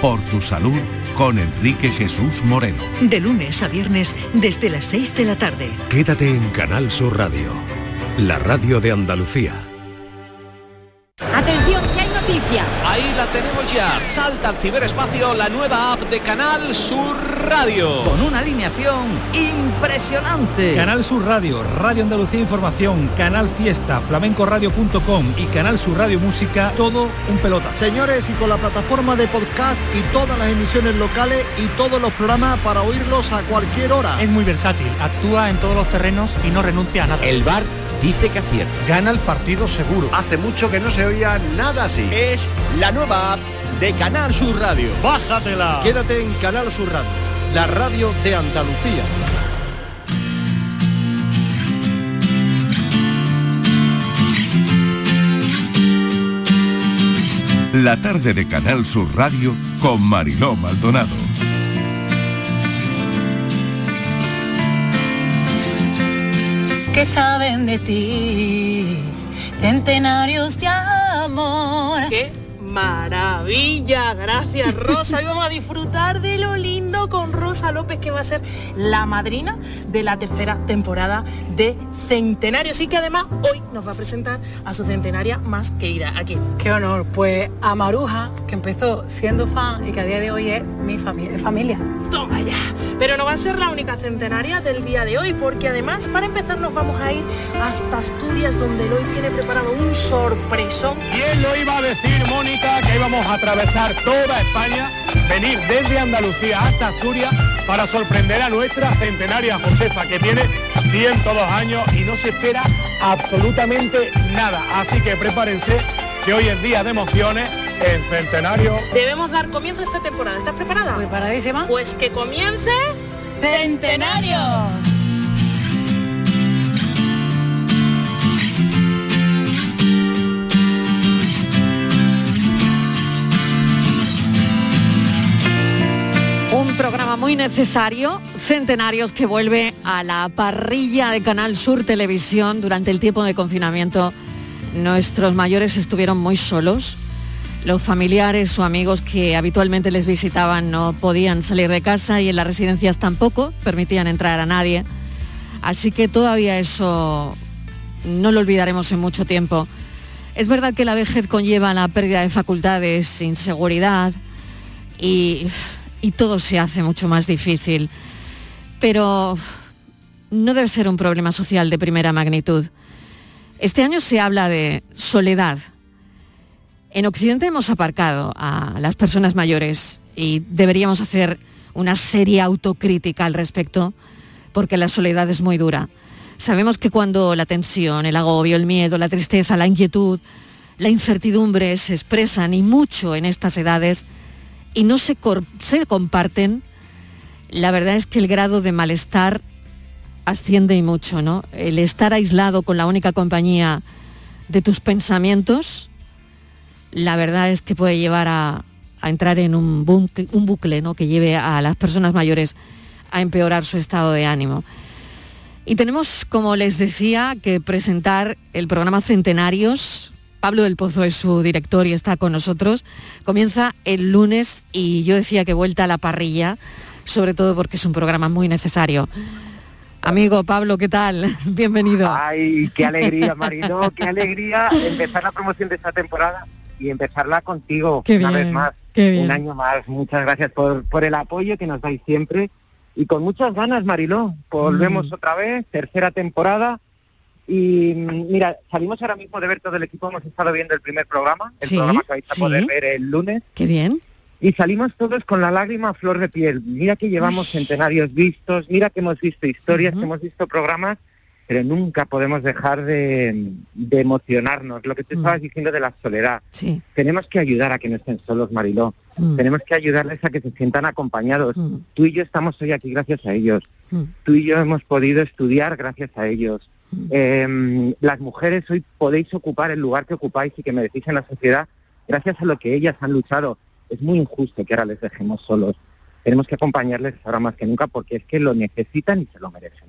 Por tu salud con Enrique Jesús Moreno. De lunes a viernes desde las 6 de la tarde. Quédate en Canal Sur Radio, la radio de Andalucía. Atención, Ahí la tenemos ya. Salta al ciberespacio la nueva app de Canal Sur Radio. Con una alineación impresionante. Canal Sur Radio, Radio Andalucía Información, Canal Fiesta, flamencoradio.com y Canal Sur Radio Música, todo un pelota. Señores, y con la plataforma de podcast y todas las emisiones locales y todos los programas para oírlos a cualquier hora. Es muy versátil, actúa en todos los terrenos y no renuncia a nada. El bar dice que acierta. Gana el partido seguro. Hace mucho que no se oía nada así. Es la nueva app de Canal Sur Radio. ¡Bájatela! Quédate en Canal Sur Radio, la radio de Andalucía. La tarde de Canal Sur Radio con Mariló Maldonado. Que saben de ti, centenarios de amor. ¡Qué maravilla! Gracias, Rosa. Hoy vamos a disfrutar de lo lindo con Rosa López, que va a ser la madrina de la tercera temporada de Centenarios. Y que además hoy nos va a presentar a su centenaria más querida. Aquí. Qué honor. Pues a Maruja, que empezó siendo fan y que a día de hoy es mi familia. familia. Toma ya. Pero no va a ser la única centenaria del día de hoy, porque además para empezar nos vamos a ir hasta Asturias, donde el hoy tiene preparado un sorpresón. ¿Quién lo iba a decir, Mónica, que íbamos a atravesar toda España, venir desde Andalucía hasta Asturias para sorprender a nuestra centenaria Josefa, que tiene 102 años y no se espera absolutamente nada. Así que prepárense, que hoy es día de emociones en Centenario. Debemos dar comienzo a esta temporada. ¿Estás preparada? Preparadísima. Pues que comience Centenarios. Muy necesario, Centenarios, que vuelve a la parrilla de Canal Sur Televisión durante el tiempo de confinamiento. Nuestros mayores estuvieron muy solos. Los familiares o amigos que habitualmente les visitaban no podían salir de casa y en las residencias tampoco permitían entrar a nadie. Así que todavía eso no lo olvidaremos en mucho tiempo. Es verdad que la vejez conlleva la pérdida de facultades, inseguridad y, y todo se hace mucho más difícil. Pero no debe ser un problema social de primera magnitud. Este año se habla de soledad. En Occidente hemos aparcado a las personas mayores y deberíamos hacer una seria autocrítica al respecto porque la soledad es muy dura. Sabemos que cuando la tensión, el agobio, el miedo, la tristeza, la inquietud, la incertidumbre se expresan y mucho en estas edades y no se, se comparten, la verdad es que el grado de malestar asciende y mucho, ¿no? El estar aislado con la única compañía de tus pensamientos, la verdad es que puede llevar a, a entrar en un bucle, un bucle ¿no? que lleve a las personas mayores a empeorar su estado de ánimo. Y tenemos, como les decía, que presentar el programa Centenarios. Pablo del Pozo es su director y está con nosotros. Comienza el lunes y yo decía que vuelta a la parrilla, sobre todo porque es un programa muy necesario. Amigo Pablo, ¿qué tal? (laughs) Bienvenido. Ay, qué alegría, Marino, qué alegría empezar la promoción de esta temporada y empezarla contigo Qué una bien, vez más, qué bien. un año más. Muchas gracias por, por el apoyo que nos dais siempre y con muchas ganas, Mariló. Volvemos Mm. otra vez, tercera temporada. Y mm, mira, salimos ahora mismo de ver todo el equipo, hemos estado viendo el primer programa, el Sí, programa que vais a sí. poder ver el lunes. Qué bien. y salimos todos con la lágrima a flor de piel. Mira que llevamos centenarios vistos, mira que hemos visto historias, que hemos visto programas, pero nunca podemos dejar de, de emocionarnos. Lo que tú estabas diciendo de la soledad. Sí. Tenemos que ayudar a que no estén solos, Mariló. Mm. Tenemos que ayudarles a que se sientan acompañados. Tú y yo estamos hoy aquí gracias a ellos. Mm. Tú y yo hemos podido estudiar gracias a ellos. Eh, las mujeres hoy podéis ocupar el lugar que ocupáis y que merecéis en la sociedad gracias a lo que ellas han luchado. Es muy injusto que ahora les dejemos solos. Tenemos que acompañarles ahora más que nunca porque es que lo necesitan y se lo merecen.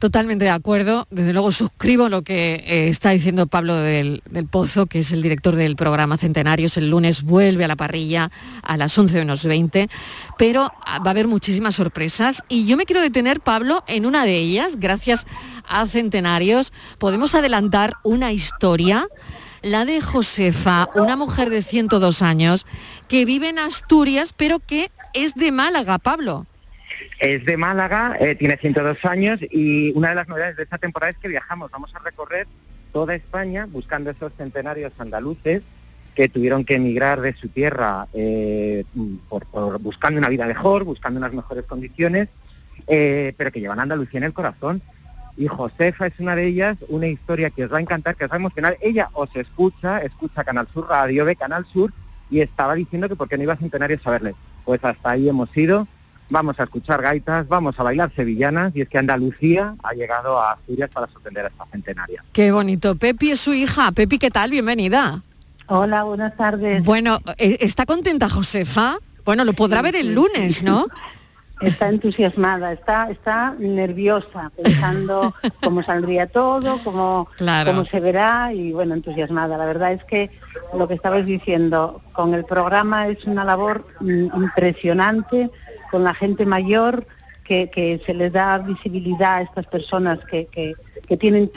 Totalmente de acuerdo. Desde luego suscribo lo que eh, está diciendo Pablo del, Pozo, que es el director del programa Centenarios. El lunes vuelve a la parrilla a las 11 menos 20, pero ah, va a haber muchísimas sorpresas. Y yo me quiero detener, Pablo, en una de ellas. Gracias a Centenarios podemos adelantar una historia, la de Josefa, una mujer de 102 años que vive en Asturias, pero que es de Málaga, Pablo. Es de Málaga, eh, tiene 102 años y una de las novedades de esta temporada es que viajamos. Vamos a recorrer toda España buscando esos centenarios andaluces que tuvieron que emigrar de su tierra eh, buscando una vida mejor, buscando unas mejores condiciones, eh, pero que llevan a Andalucía en el corazón. Y Josefa es una de ellas, una historia que os va a encantar, que os va a emocionar. Ella os escucha, escucha Canal Sur Radio, ve Canal Sur y estaba diciendo que por qué no iba a centenarios a verle. Pues hasta ahí hemos ido. Vamos a escuchar gaitas, vamos a bailar sevillanas y es que Andalucía ha llegado a Asturias para sorprender a esta centenaria. Qué bonito. Pepi es su hija. Pepi, ¿qué tal? Bienvenida. Hola, buenas tardes. Bueno, eh, ¿está contenta Josefa? Bueno, lo podrá Sí, ver el sí, lunes, sí. ¿no? (laughs) Está entusiasmada, está, está nerviosa, pensando (laughs) cómo saldría todo, cómo, Claro. cómo se verá y bueno, entusiasmada. La verdad es que lo que estabais diciendo, con el programa es una labor mm, impresionante, con la gente mayor, que, que se les da visibilidad a estas personas que, que, que tienen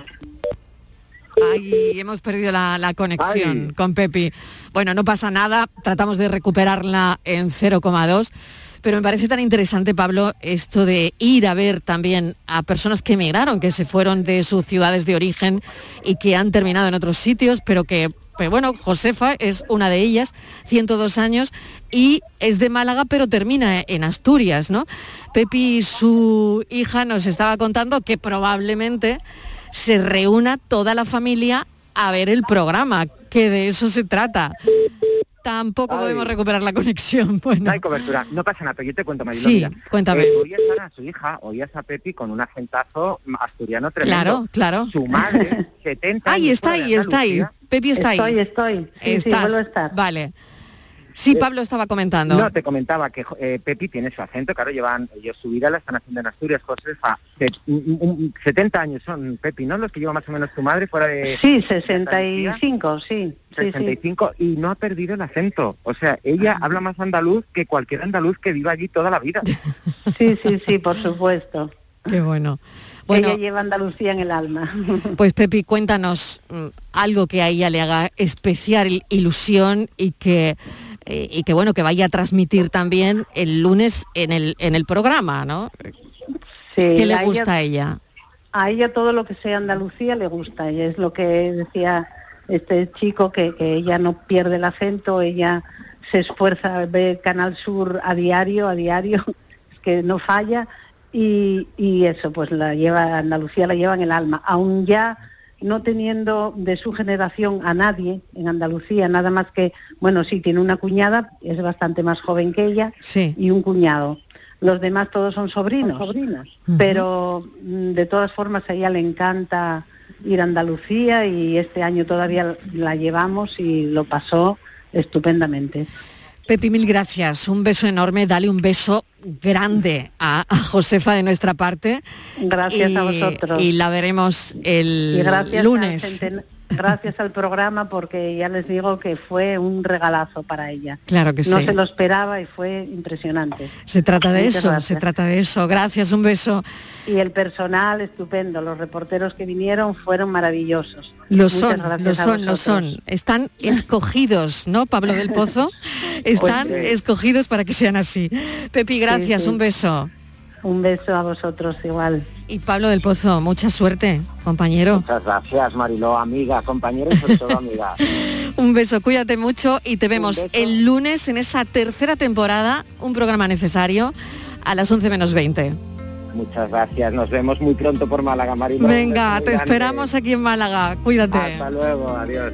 Ay, hemos perdido la, la conexión con Pepi. Bueno, no pasa nada, tratamos de recuperarla en 0,2. Pero me parece tan interesante, Pablo, esto de ir a ver también a personas que emigraron, que se fueron de sus ciudades de origen y que han terminado en otros sitios, pero que, pero bueno, Josefa es una de ellas, 102 años, y es de Málaga, pero termina en Asturias, ¿no? Pepi, su hija, nos estaba contando que probablemente se reúna toda la familia a ver el programa, que de eso se trata. Tampoco Ay. podemos recuperar la conexión. (laughs) Bueno, No hay cobertura, no pasa nada, pero yo te cuento, Mariló, Sí, mira. cuéntame. Eh, oías a su hija, oías a Pepi con un acentazo asturiano tremendo. Claro, claro. Su madre, (laughs) 70 ahí años está ahí, está ahí. Pepi está Estoy, ahí. estoy. Sí, sí, Estás. vuelvo a estar. Vale. Sí, Pablo estaba comentando. No, te comentaba que eh, Pepi tiene su acento, claro, llevan, ellos su vida la están haciendo en Asturias, Josefa, se- un- un- 70 años son Pepi, ¿no? Los que lleva más o menos tu madre fuera de... Sí, 65, sí. sí, sí. 65 y no ha perdido el acento. O sea, ella habla más andaluz que cualquier andaluz que viva allí toda la vida. (laughs) Sí, sí, sí, por supuesto. Qué bueno. Bueno, Ella lleva Andalucía en el alma. (laughs) pues Pepi, cuéntanos mm, algo que a ella le haga especial ilusión y que eh, y que bueno que vaya a transmitir también el lunes en el en el programa, ¿no? Sí, ¿Qué le a gusta a ella? A ella todo lo que sea Andalucía le gusta. Y es lo que decía este chico, que, que ella no pierde el acento, ella se esfuerza, ve Canal Sur a diario, a diario, (laughs) que no falla. Y, y eso, pues la lleva, Andalucía la lleva en el alma. Aún ya no teniendo de su generación a nadie en Andalucía, nada más que, bueno, sí, tiene una cuñada, es bastante más joven que ella, Sí. y un cuñado. Los demás todos son sobrinos, pero mm, de todas formas a ella le encanta ir a Andalucía y este año todavía la llevamos y lo pasó estupendamente. Pepi, mil gracias. Un beso enorme. Dale un beso grande a, a Josefa de nuestra parte. Gracias Y- a vosotros. Y la veremos el Y gracias al lunes. Gracias al programa porque ya les digo que fue un regalazo para ella. Claro que no sí. se lo esperaba y fue impresionante. Se trata de Muchas eso, gracias. se trata de eso. Gracias, un beso. Y el personal estupendo, los reporteros que vinieron fueron maravillosos. Lo son, lo son, lo son. Están escogidos, ¿no, Pablo del Pozo? (laughs) Están Pues sí. escogidos para que sean así. Pepi, gracias, sí. un beso. Un beso a vosotros igual. Y Pablo del Pozo, mucha suerte, compañero. Muchas gracias, Mariló, amiga, compañero y sobre todo amiga. (laughs) Un beso, cuídate mucho y te vemos el lunes en esa tercera temporada, un programa necesario, a las 11 menos 20. Muchas gracias, nos vemos muy pronto por Málaga, Mariló. Venga, te esperamos aquí en Málaga, cuídate. Hasta luego, adiós.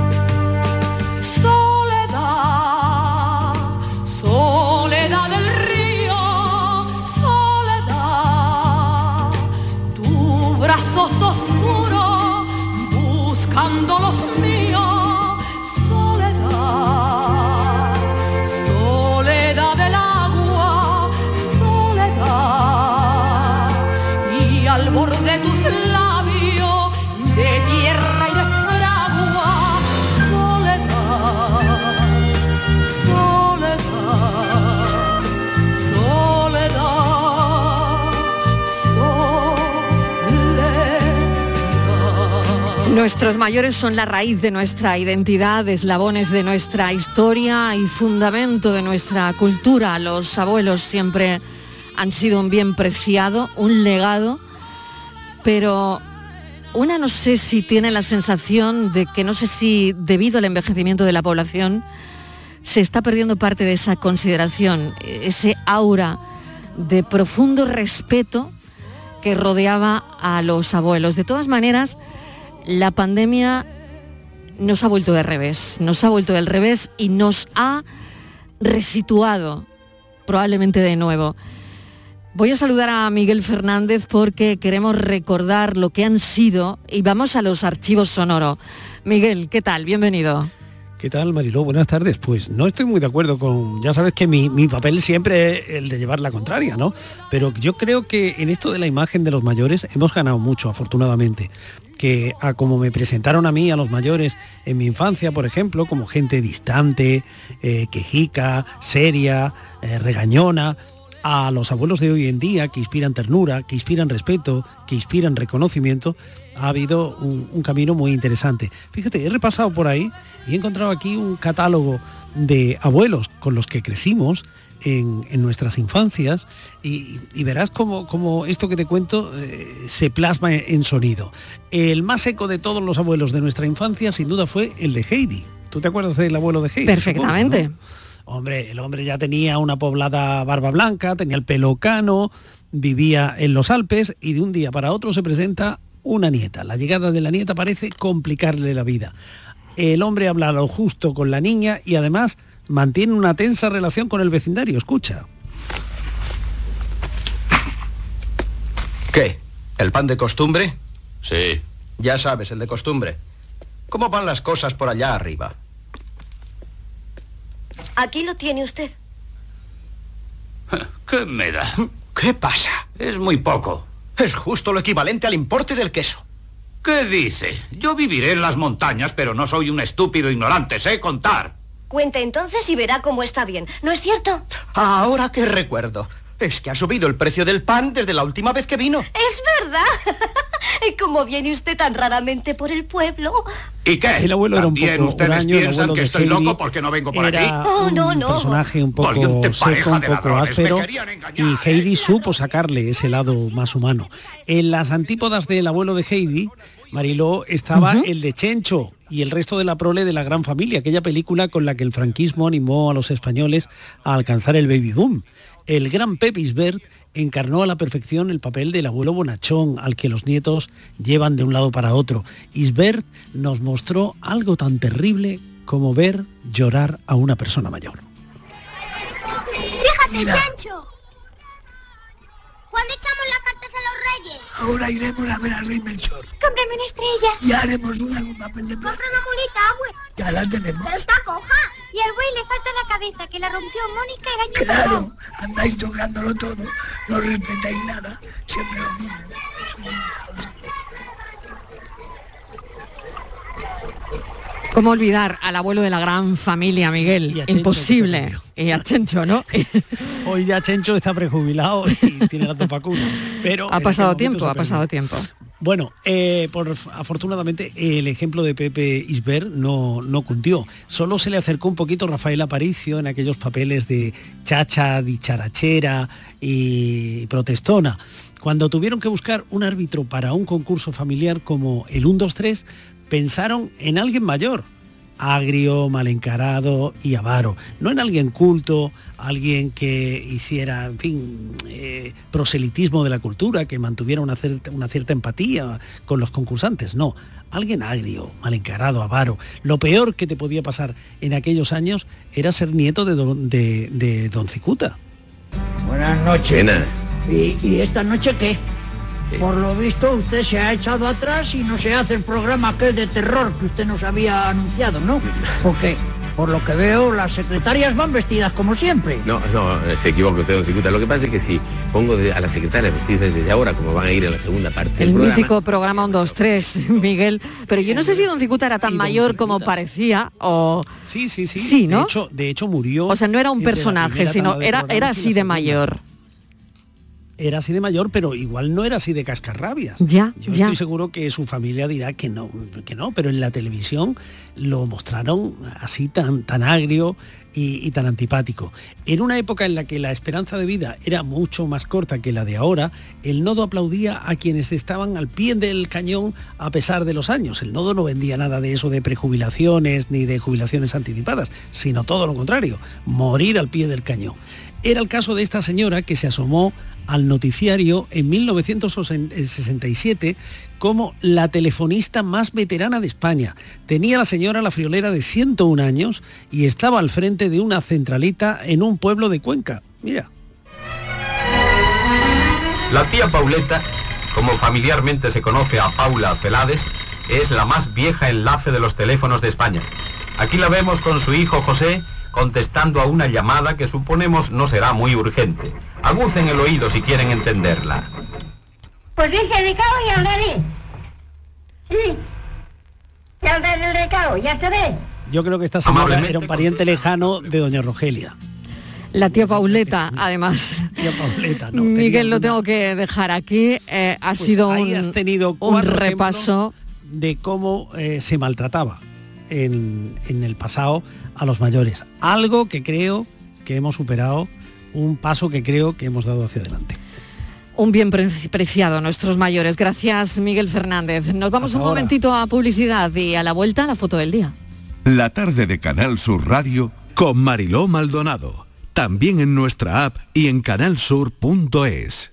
Nuestros mayores son la raíz de nuestra identidad, eslabones de nuestra historia y fundamento de nuestra cultura. Los abuelos siempre han sido un bien preciado, un legado, pero una no sé si tiene la sensación de que no sé si debido al envejecimiento de la población se está perdiendo parte de esa consideración, ese aura de profundo respeto que rodeaba a los abuelos. De todas maneras, la pandemia nos ha vuelto de revés, nos ha vuelto del revés y nos ha resituado probablemente de nuevo. Voy a saludar a Miguel Fernández porque queremos recordar lo que han sido y vamos a los archivos sonoro. Miguel, ¿qué tal? Bienvenido. ¿Qué tal, Mariló? Buenas tardes. Pues no estoy muy de acuerdo con... Ya sabes que mi, papel siempre es el de llevar la contraria, ¿no? Pero yo creo que en esto de la imagen de los mayores hemos ganado mucho, afortunadamente. Que a como me presentaron a mí, a los mayores, en mi infancia, por ejemplo, como gente distante, eh, quejica, seria, eh, regañona, a los abuelos de hoy en día que inspiran ternura, que inspiran respeto, que inspiran reconocimiento, ha habido un, un, camino muy interesante. Fíjate, he repasado por ahí y he encontrado aquí un catálogo de abuelos con los que crecimos en, en nuestras infancias y, y verás cómo, cómo, esto que te cuento eh, se plasma en sonido. El más seco de todos los abuelos de nuestra infancia sin duda fue el de Heidi. ¿Tú te acuerdas del abuelo de Heidi? Perfectamente. Hombre, el hombre ya tenía una poblada barba blanca, tenía el pelo cano, vivía en los Alpes y de un día para otro se presenta una nieta. La llegada de la nieta parece complicarle la vida. El hombre habla lo justo con la niña y además mantiene una tensa relación con el vecindario. Escucha. ¿Qué? ¿El pan de costumbre? Sí. Ya sabes, el de costumbre. ¿Cómo van las cosas por allá arriba? Aquí lo tiene usted. (laughs) ¿Qué me da? ¿Qué pasa? Es muy poco. Es justo lo equivalente al importe del queso. ¿Qué dice? Yo viviré en las montañas, pero no soy un estúpido ignorante, sé contar. Cuente entonces y verá cómo está bien. ¿No es cierto? Ahora que recuerdo. Es que ha subido el precio del pan desde la última vez que vino. Es verdad. (laughs) ¿Cómo viene usted tan raramente por el pueblo? ¿Y qué? El abuelo era un ¿También poco ustedes huraño, piensan que estoy loco porque no vengo por aquí? Oh, no, un no. personaje un poco seco, un poco áspero y Heidi supo sacarle ese lado más humano. En las antípodas del abuelo de Heidi, Mariló estaba el de Chencho y el resto de la prole de la gran familia, aquella película con la que el franquismo animó a los españoles a alcanzar el baby boom. El gran Pep Isbert encarnó a la perfección el papel del abuelo bonachón al que los nietos llevan de un lado para otro. Isbert nos mostró algo tan terrible como ver llorar a una persona mayor. Fíjate, Mira. Chancho. ¿Cuándo echamos las cartas a los reyes? Ahora iremos a ver al rey Melchor. Cómprame una estrella. Y haremos duda en un papel de plata. Compra una mulita, abue. Ya la tenemos. Pero está coja. Y al buey le falta la cabeza, que la rompió Mónica el año Claro, pasado. andáis tocándolo todo, no respetáis nada, siempre lo mismo. Sois unos ¿Cómo olvidar al abuelo de la gran familia, Miguel? a Chencho, Imposible, y a Chencho, ¿no? (laughs) Hoy ya Chencho está prejubilado y tiene las dos vacunas. Pero ha en pasado tiempo, ha pasado tiempo. Bueno, eh, por, afortunadamente el ejemplo de Pepe Isber no, no cundió. Solo se le acercó un poquito Rafael Aparicio en aquellos papeles de chacha, dicharachera y protestona. Cuando tuvieron que buscar un árbitro para un concurso familiar como el 1, 2, 3, pensaron en alguien mayor, agrio, mal encarado y avaro. No en alguien culto, alguien que hiciera, en fin, eh, proselitismo de la cultura, que mantuviera una cierta, una cierta empatía con los concursantes. No, alguien agrio, mal encarado, avaro. Lo peor que te podía pasar en aquellos años era ser nieto de don, de, de don Cicuta. Buenas noches. ¿Y, ¿Y esta noche qué? Por lo visto usted se ha echado atrás y no se hace el programa aquel de terror que usted nos había anunciado, ¿no? Porque por lo que veo las secretarias van vestidas como siempre. No, no, se equivoca usted, don Cicuta. Lo que pasa es que si pongo de- a las secretarias vestidas desde ahora, como van a ir en la segunda parte del El programa, mítico programa 1, 2, 3, Miguel. Pero yo no sé si Don Cicuta era tan mayor como parecía o... Sí, sí, sí. Sí, ¿no? De hecho, de hecho murió. O sea, no era un personaje, sino era, era así de mayor. Era así de mayor, pero igual no era así de cascarrabias. Ya, Yo ya. estoy seguro que su familia dirá que no, que no, pero en la televisión lo mostraron así tan, tan agrio y, y tan antipático. En una época en la que la esperanza de vida era mucho más corta que la de ahora, el nodo aplaudía a quienes estaban al pie del cañón a pesar de los años. El nodo no vendía nada de eso de prejubilaciones ni de jubilaciones anticipadas, sino todo lo contrario, morir al pie del cañón. Era el caso de esta señora que se asomó al noticiario en 1967 como la telefonista más veterana de España. Tenía la señora la friolera de 101 años y estaba al frente de una centralita en un pueblo de Cuenca. Mira. La tía Pauleta, como familiarmente se conoce a Paula Celades, es la más vieja enlace de los teléfonos de España. Aquí la vemos con su hijo José contestando a una llamada que suponemos no será muy urgente. Agucen el oído si quieren entenderla. Pues dice el recado y al daré. Sí. Y dar el recado, ya se ve. Yo creo que esta señora era un pariente lejano de doña Rogelia. La tía Pauleta, (laughs) además. Tía Pauleta, no. Miguel, lo tengo que dejar aquí. Eh, ha Pues sido ahí un, has tenido un repaso. de cómo eh, se maltrataba en, en el pasado a los mayores. Algo que creo que hemos superado, un paso que creo que hemos dado hacia adelante. Un bien pre- preciado, nuestros mayores. Gracias, Miguel Fernández. Nos vamos Hasta un ahora. momentito a publicidad y a la vuelta la foto del día. La tarde de Canal Sur Radio con Mariló Maldonado. También en nuestra app y en canalsur.es.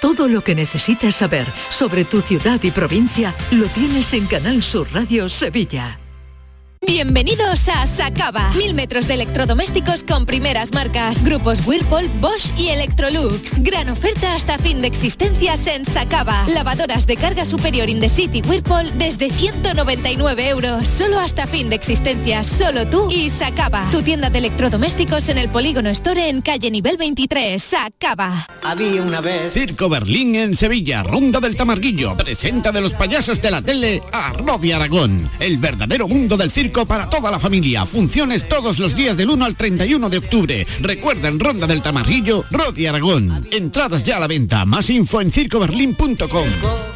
Todo lo que necesitas saber sobre tu ciudad y provincia lo tienes en Canal Sur Radio Sevilla. Bienvenidos a Sacaba. Mil metros de electrodomésticos con primeras marcas. Grupos Whirlpool, Bosch y Electrolux. Gran oferta hasta fin de existencias en Sacaba. Lavadoras de carga superior in the city Whirlpool desde 199 euros. Solo hasta fin de existencias. Solo tú y Sacaba. Tu tienda de electrodomésticos en el Polígono Store en calle nivel 23. Sacaba. Había una vez. Circo Berlín en Sevilla, Ronda del Tamarguillo. Presenta de los payasos de la tele a Rodi Aragón. El verdadero mundo del circo para toda la familia. Funciones todos los días del 1 al 31 de octubre. Recuerda en Ronda del Tamarguillo, Rodi Aragón. Entradas ya a la venta. Más info en circoberlin.com.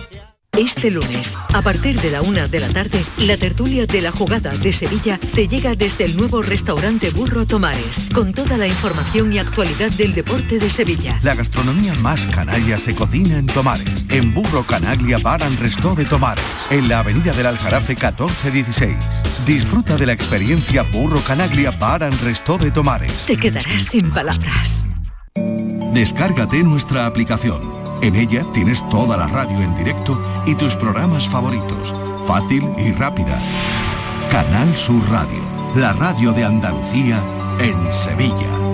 Este lunes, a partir de la una de la tarde, la tertulia de la jugada de Sevilla te llega desde el nuevo restaurante Burro Tomares, con toda la información y actualidad del deporte de Sevilla. La gastronomía más canalla se cocina en Tomares, en Burro Canaglia Bar and Resto de Tomares, en la avenida del Aljarafe 1416. Disfruta de la experiencia Burro Canaglia Bar and Resto de Tomares. Te quedarás sin palabras. Descárgate nuestra aplicación. En ella tienes toda la radio en directo y tus programas favoritos. Fácil y rápida. Canal Sur Radio, la radio de Andalucía en Sevilla.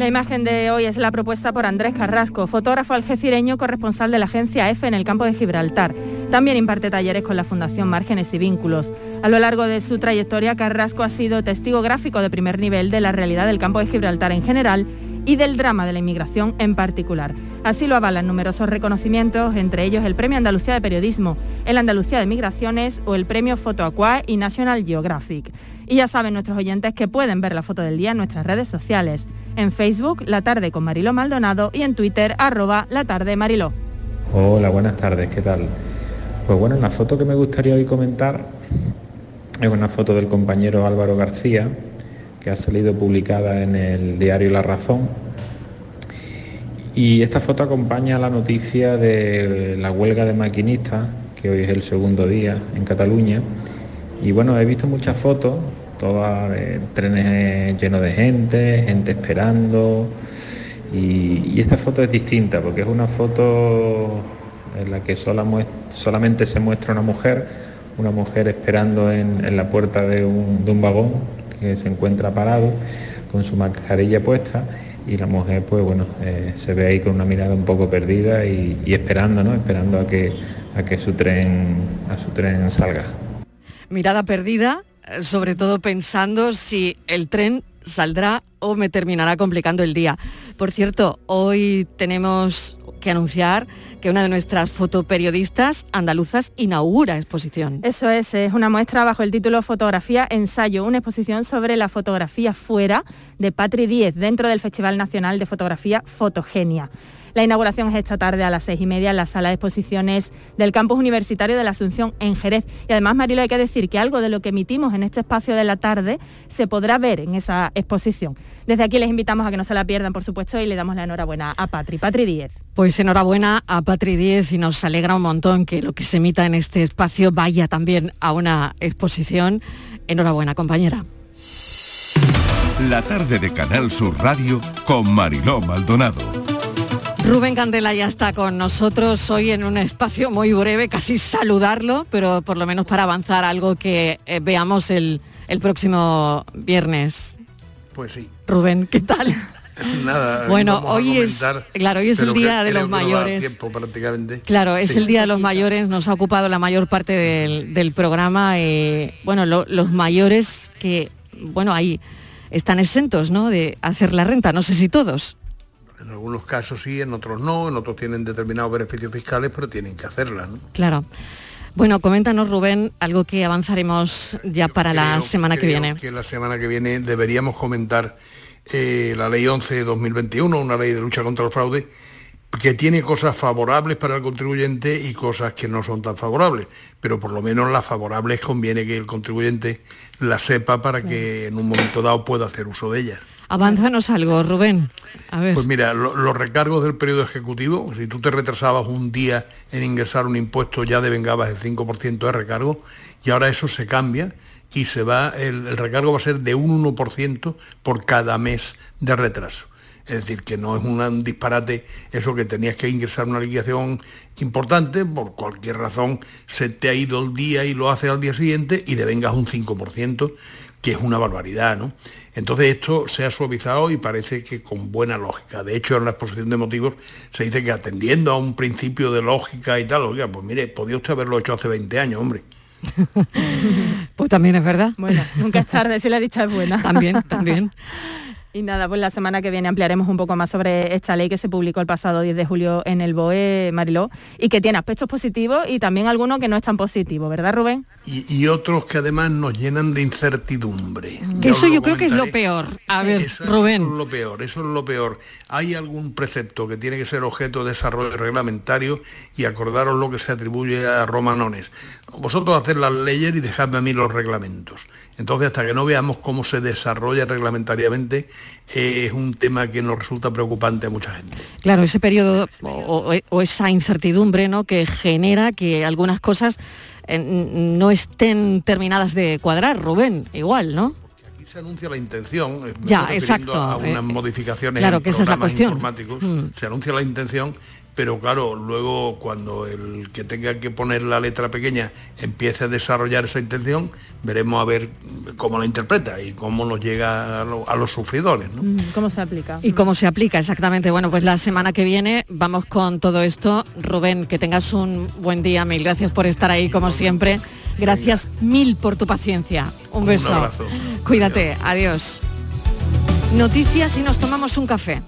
La imagen de hoy es la propuesta por Andrés Carrasco, fotógrafo algecireño corresponsal de la agencia EFE en el campo de Gibraltar. También imparte talleres con la Fundación Márgenes y Vínculos. A lo largo de su trayectoria, Carrasco ha sido testigo gráfico de primer nivel de la realidad del campo de Gibraltar en general y del drama de la inmigración en particular. Así lo avalan numerosos reconocimientos, entre ellos el Premio Andalucía de Periodismo, el Andalucía de Migraciones o el Premio Fotoaqua y National Geographic. Y ya saben nuestros oyentes que pueden ver la foto del día en nuestras redes sociales. En Facebook, La Tarde con Mariló Maldonado y en Twitter, arroba La Tarde Mariló. Hola, buenas tardes, ¿qué tal? Pues bueno, la foto que me gustaría hoy comentar es una foto del compañero Álvaro García, que ha salido publicada en el diario La Razón. Y esta foto acompaña la noticia de la huelga de maquinistas, que hoy es el segundo día en Cataluña. Y bueno, he visto muchas fotos, todas trenes llenos de gente, gente esperando. Y, esta foto es distinta porque es una foto en la que solamente se muestra una mujer, una mujer esperando en, la puerta de un, vagón que se encuentra parado con su mascarilla puesta y la mujer pues bueno eh, se ve ahí con una mirada un poco perdida y, esperando no esperando a que a que su tren a su tren salga mirada perdida eh, sobre todo pensando si el tren saldrá o me terminará complicando el día. Por cierto, hoy tenemos que anunciar que una de nuestras fotoperiodistas andaluzas inaugura exposición. Eso es, es una muestra bajo el título Fotografía Ensayo, una exposición sobre la fotografía fuera de Patri Díez dentro del Festival Nacional de Fotografía Fotogenia. La inauguración es esta tarde a las seis y media en la sala de exposiciones del campus universitario de la Asunción en Jerez. Y además, Marilo, hay que decir que algo de lo que emitimos en este espacio de la tarde se podrá ver en esa exposición. Desde aquí les invitamos a que no se la pierdan, por supuesto, y le damos la enhorabuena a Patri. Patri 10. Pues enhorabuena a Patri 10 y nos alegra un montón que lo que se emita en este espacio vaya también a una exposición. Enhorabuena, compañera. La tarde de Canal Sur Radio con Mariló Maldonado. Rubén Candela ya está con nosotros hoy en un espacio muy breve, casi saludarlo, pero por lo menos para avanzar algo que eh, veamos el, el próximo viernes. Pues sí. Rubén, ¿qué tal? Nada, (laughs) bueno, hoy es, claro, hoy es el día de los mayores. Tiempo, prácticamente. Claro, es el día de los mayores, nos ha ocupado la mayor parte del, programa. Eh, bueno, los mayores que, bueno, ahí están exentos, ¿no? De hacer la renta, no sé si todos. En algunos casos sí, en otros no, en otros tienen determinados beneficios fiscales, pero tienen que hacerla, ¿no? Claro. Bueno, coméntanos, Rubén, algo que avanzaremos ya para la semana que viene. Que la semana que viene deberíamos comentar eh, la ley 11 de 2021, una ley de lucha contra el fraude, que tiene cosas favorables para el contribuyente y cosas que no son tan favorables, pero por lo menos las favorables conviene que el contribuyente las sepa para que en un momento dado pueda hacer uso de ellas. Avánzanos algo, Rubén. Pues mira, los recargos del periodo ejecutivo, si tú te retrasabas un día en ingresar un impuesto, ya devengabas el 5% de recargo, y ahora eso se cambia y se va, el, recargo va a ser de un 1% por cada mes de retraso. Es decir, que no es un disparate eso que tenías que ingresar una liquidación importante, por cualquier razón se te ha ido el día y lo haces al día siguiente y devengas un 5%, que es una barbaridad, ¿no? Entonces esto se ha suavizado y parece que con buena lógica. De hecho, en la exposición de motivos se dice que atendiendo a un principio de lógica y tal, oiga, pues mire, podía usted haberlo hecho hace 20 años, hombre. (laughs) pues también es verdad. Bueno, nunca es tarde si la dicha es buena. también, también. Y nada, pues la semana que viene ampliaremos un poco más sobre esta ley que se publicó el pasado 10 de julio en el BOE, Mariló, y que tiene aspectos positivos y también algunos que no están positivos, ¿verdad, Rubén? Y, otros que además nos llenan de incertidumbre. eso yo creo que es lo peor. A ver, Rubén. Eso es lo peor, eso es lo peor. Hay algún precepto que tiene que ser objeto de desarrollo reglamentario y acordaros lo que se atribuye a romanones. Vosotros haced las leyes y dejadme a mí los reglamentos. Entonces, hasta que no veamos cómo se desarrolla reglamentariamente, eh, es un tema que nos resulta preocupante a mucha gente. Claro, ese periodo o, esa incertidumbre ¿no? que genera que algunas cosas eh, no estén terminadas de cuadrar, Rubén, igual, ¿no? Aquí se anuncia la intención, eh, ya, exacto, a unas modificaciones claro, que esa es la informáticos, mm. se anuncia la intención, pero claro, luego cuando el que tenga que poner la letra pequeña empiece a desarrollar esa intención, veremos a ver cómo la interpreta y cómo nos llega a, lo- a los sufridores. ¿no? ¿Cómo se aplica? ¿Y cómo se aplica exactamente? Bueno, pues la semana que viene vamos con todo esto. Rubén, que tengas un buen día. Mil gracias por estar ahí como siempre. Gracias mil por tu paciencia. Un beso. abrazo. Cuídate. Adiós. Noticias y nos tomamos un café.